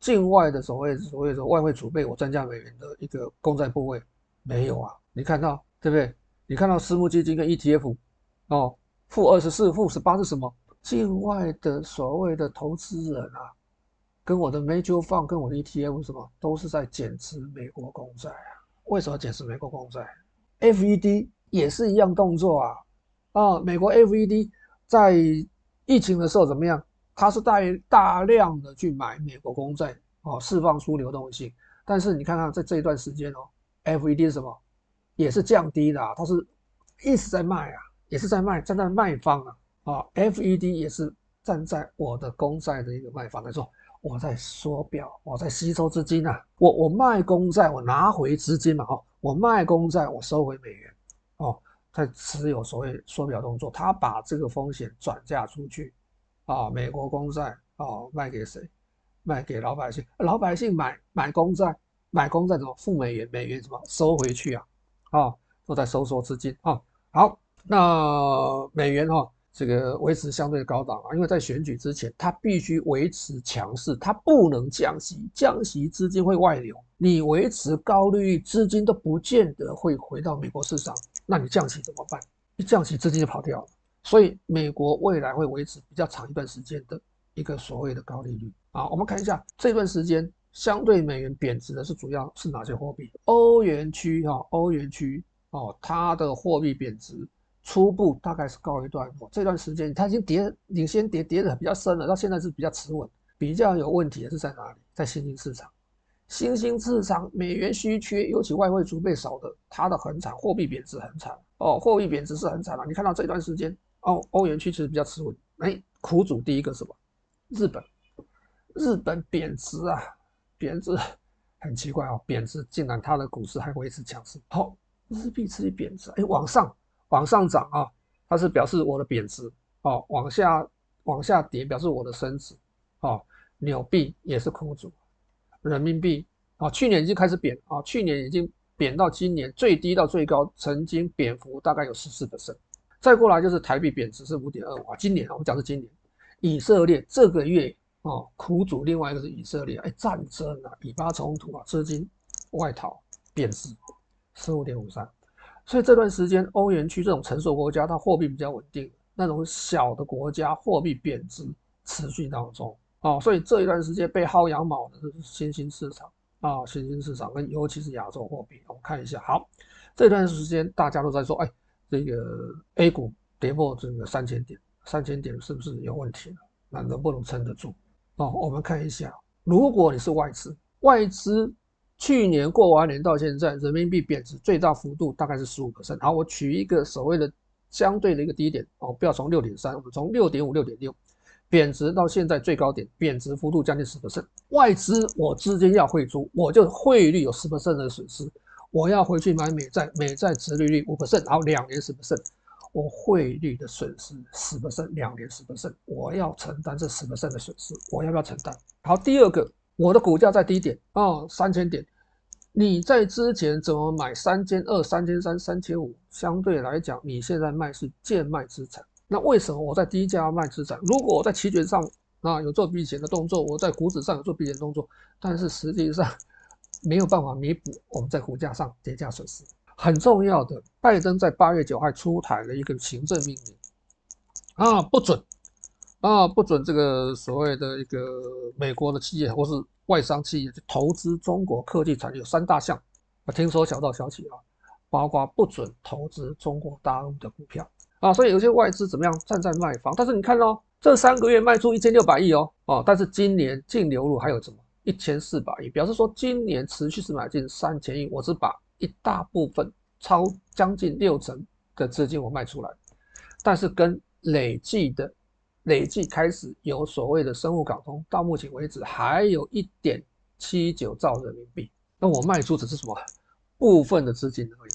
境外的所谓所谓的外汇储备，我增加美元的一个公债部位没有啊？你看到对不对？你看到私募基金跟 ETF 哦，负二十四、负十八是什么？境外的所谓的投资人啊，跟我的 Major Fund 跟我的 ETF 什么都是在减持美国公债啊？为什么减持美国公债？FED。也是一样动作啊，啊，美国 FED 在疫情的时候怎么样？它是大大量的去买美国公债哦，释放出流动性。但是你看看在这一段时间哦，FED 是什么？也是降低的啊，它是一直在卖啊，也是在卖，站在卖方啊，啊，FED 也是站在我的公债的一个卖方来说，我在缩表，我在吸收资金啊，我我卖公债，我拿回资金嘛，哦，我卖公债，我收回美元。哦，在持有所谓缩表动作，他把这个风险转嫁出去，啊，美国公债啊，卖给谁？卖给老百姓，老百姓买买公债，买公债怎么付美元？美元怎么收回去啊？啊，都在收缩资金啊。好，那美元哈。这个维持相对高档啊，因为在选举之前，它必须维持强势，它不能降息，降息资金会外流。你维持高利率，资金都不见得会回到美国市场，那你降息怎么办？一降息，资金就跑掉了。所以，美国未来会维持比较长一段时间的一个所谓的高利率啊。我们看一下这段时间相对美元贬值的是主要是哪些货币？欧元区哈，欧元区哦，它的货币贬值初步大概是告一段落。这段时间它已经跌，领先跌跌的比较深了，到现在是比较持稳。比较有问题的是在哪里？在新兴市场。新兴市场美元稀缺，尤其外汇储备少的，它的很惨，货币贬值很惨哦，货币贬值是很惨了。你看到这段时间，欧欧元区其实比较持稳。哎，苦主第一个什么？日本，日本贬值啊，贬值很奇怪哦，贬值竟然它的股市还维持强势。好、哦，日币持续贬值，哎，往上往上涨啊，它是表示我的贬值哦，往下往下跌表示我的升值哦，纽币也是苦主。人民币啊，去年已经开始贬啊，去年已经贬到今年最低到最高，曾经贬幅大概有十四%。再过来就是台币贬值是五点二五啊，今年啊，我们讲是今年，以色列这个月啊苦主，另外一个是以色列，哎，战争啊，以巴冲突啊，资金外逃贬值十五点五三，所以这段时间欧元区这种成熟国家，它货币比较稳定，那种小的国家货币贬值持续当中。哦，所以这一段时间被薅羊毛的是新兴市场啊，新兴市场跟尤其是亚洲货币，我们看一下。好，这段时间大家都在说，哎，这个 A 股跌破这个三千点，三千点是不是有问题了？那能不能撑得住？哦，我们看一下，如果你是外资，外资去年过完年到现在，人民币贬值最大幅度大概是十五个 percent。好，我取一个所谓的相对的一个低点哦，不要从六点三，我们从六点五、六点六。贬值到现在最高点，贬值幅度将近十 percent。外资我资金要汇出，我就汇率有十 percent 的损失。我要回去买美债，美债殖利率五%，然后两年十 percent，我汇率的损失十 percent，两年十 percent，我要承担这十 percent 的损失，我要不要承担？好，第二个，我的股价在低点啊，三千点，你在之前怎么买三千二、三千三、三千五？相对来讲，你现在卖是贱卖资产。那为什么我在低价卖资产？如果我在期权上啊有做避险的动作，我在股指上有做避险动作，但是实际上 没有办法弥补我们在股价上跌价损失。很重要的，拜登在八月九号出台了一个行政命令啊，不准啊不准这个所谓的一个美国的企业或是外商企业去投资中国科技产业，有三大项。我听说小道消息啊，包括不准投资中国大陆的股票。啊，所以有些外资怎么样站在卖方，但是你看哦，这三个月卖出一千六百亿哦，哦，但是今年净流入还有什么一千四百亿，表示说今年持续是买进三千亿，我是把一大部分超将近六成的资金我卖出来，但是跟累计的累计开始有所谓的生物港通，到目前为止还有一点七九兆人民币，那我卖出只是什么部分的资金而已。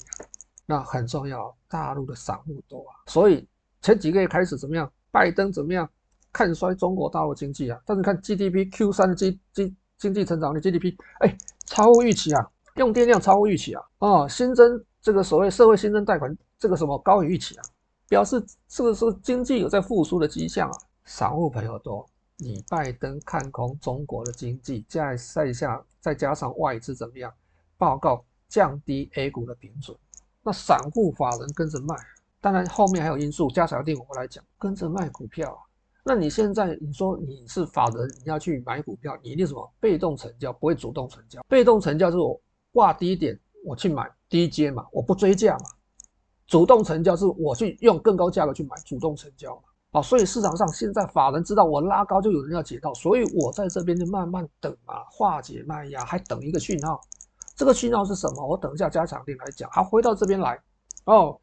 那很重要，大陆的散户多啊，所以前几个月开始怎么样？拜登怎么样看衰中国大陆经济啊？但是看 GDP Q 三的经经经济成长率 GDP，哎，超乎预期啊，用电量超乎预期啊，哦，新增这个所谓社会新增贷款这个什么高于预期啊，表示这个是经济有在复苏的迹象啊。散户朋友多，你拜登看空中国的经济，再再下再加上外资怎么样？报告降低 A 股的平准。那散户法人跟着卖，当然后面还有因素，加小定我来讲，跟着卖股票。那你现在你说你是法人，你要去买股票，你一定什么？被动成交，不会主动成交。被动成交就是我挂低点，我去买低阶嘛，我不追价嘛。主动成交是我去用更高价格去买，主动成交嘛。啊，所以市场上现在法人知道我拉高就有人要解套，所以我在这边就慢慢等啊，化解卖压，还等一个讯号。这个讯号是什么？我等一下加强錠来讲。好，回到这边来哦。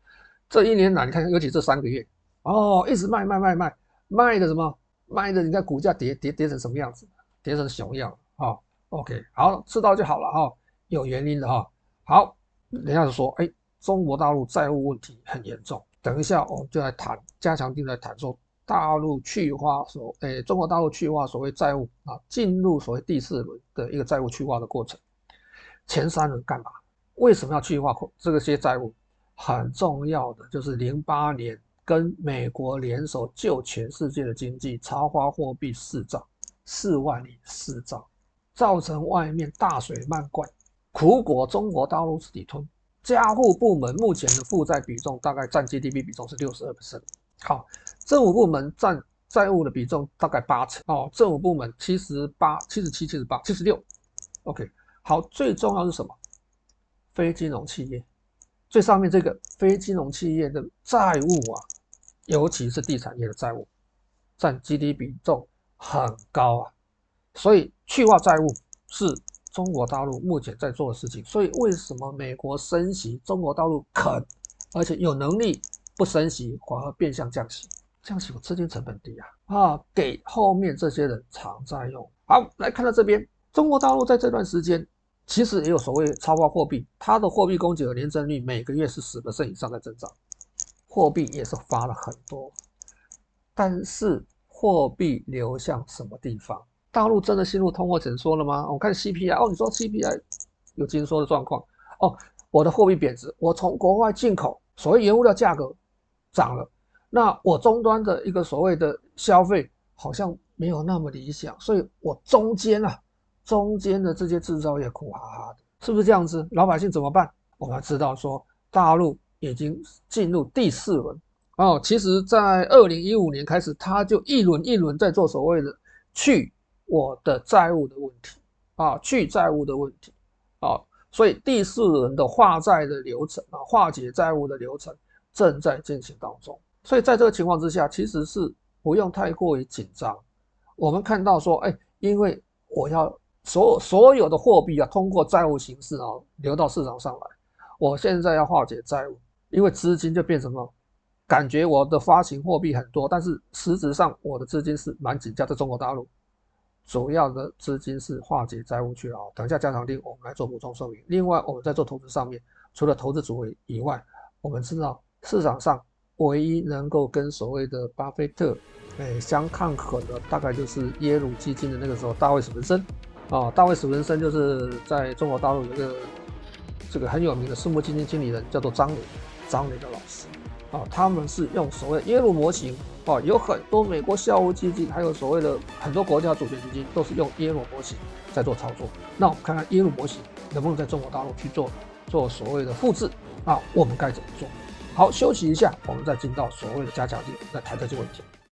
这一年来，你看，尤其这三个月哦，一直卖卖卖卖卖的什么？卖的，你看股价跌跌跌成什么样子？跌成熊样啊？OK，好，知道就好了哈、哦，有原因的哈、哦。好，人家就说，哎，中国大陆债务问题很严重。等一下，我们就来谈加强錠来谈说，大陆去化所，哎，中国大陆去化所谓债务啊，进入所谓第四轮的一个债务去化的过程。前三轮干嘛？为什么要去化这个些债务？很重要的就是零八年跟美国联手救全世界的经济，超发货币四兆四万亿四兆，造成外面大水漫灌，苦果中国大陆自己吞。加户部门目前的负债比重大概占 GDP 比重是六十二%。好，政府部门占债务的比重大概八成。哦，政府部门七十八、七十七、七十八、七十六。OK。好，最重要是什么？非金融企业，最上面这个非金融企业的债务啊，尤其是地产业的债务，占 GDP 比重很高啊。所以去化债务是中国大陆目前在做的事情。所以为什么美国升息，中国大陆肯，而且有能力不升息，反而变相降息？降息，我资金成本低啊，啊，给后面这些人偿债用。好，来看到这边，中国大陆在这段时间。其实也有所谓超发货币，它的货币供给和年增率每个月是十%以上在增长，货币也是发了很多，但是货币流向什么地方？大陆真的进入通货紧缩了吗？我看 CPI 哦，你说 CPI 有紧缩的状况哦，我的货币贬值，我从国外进口，所谓原物料价格涨了，那我终端的一个所谓的消费好像没有那么理想，所以我中间啊。中间的这些制造业苦哈哈的，是不是这样子？老百姓怎么办？我们知道说，大陆已经进入第四轮哦。其实，在二零一五年开始，他就一轮一轮在做所谓的去我的债务的问题啊，去债务的问题啊。所以第四轮的化债的流程啊，化解债务的流程正在进行当中。所以在这个情况之下，其实是不用太过于紧张。我们看到说，哎，因为我要。所有所有的货币啊，通过债务形式啊流到市场上来。我现在要化解债务，因为资金就变成了，感觉我的发行货币很多，但是实质上我的资金是蛮紧张，在中国大陆，主要的资金是化解债务去了。等一下加强錠，我们来做补充说明。另外，我们在做投资上面，除了投资组合以外，我们知道市场上唯一能够跟所谓的巴菲特诶相抗衡的，大概就是耶鲁基金的那个时候大卫史文森。啊，大卫史文森就是在中国大陆有一个这个很有名的私募基金经理人，叫做张磊，张磊的老师啊，他们是用所谓耶鲁模型哦，有很多美国校务基金，还有所谓的很多国家主权基金，都是用耶鲁模型在做操作。那我们看看耶鲁模型能不能在中国大陆去做做所谓的复制啊？我们该怎么做？好，休息一下，我们再进到所谓的加强錠，来谈这些问题。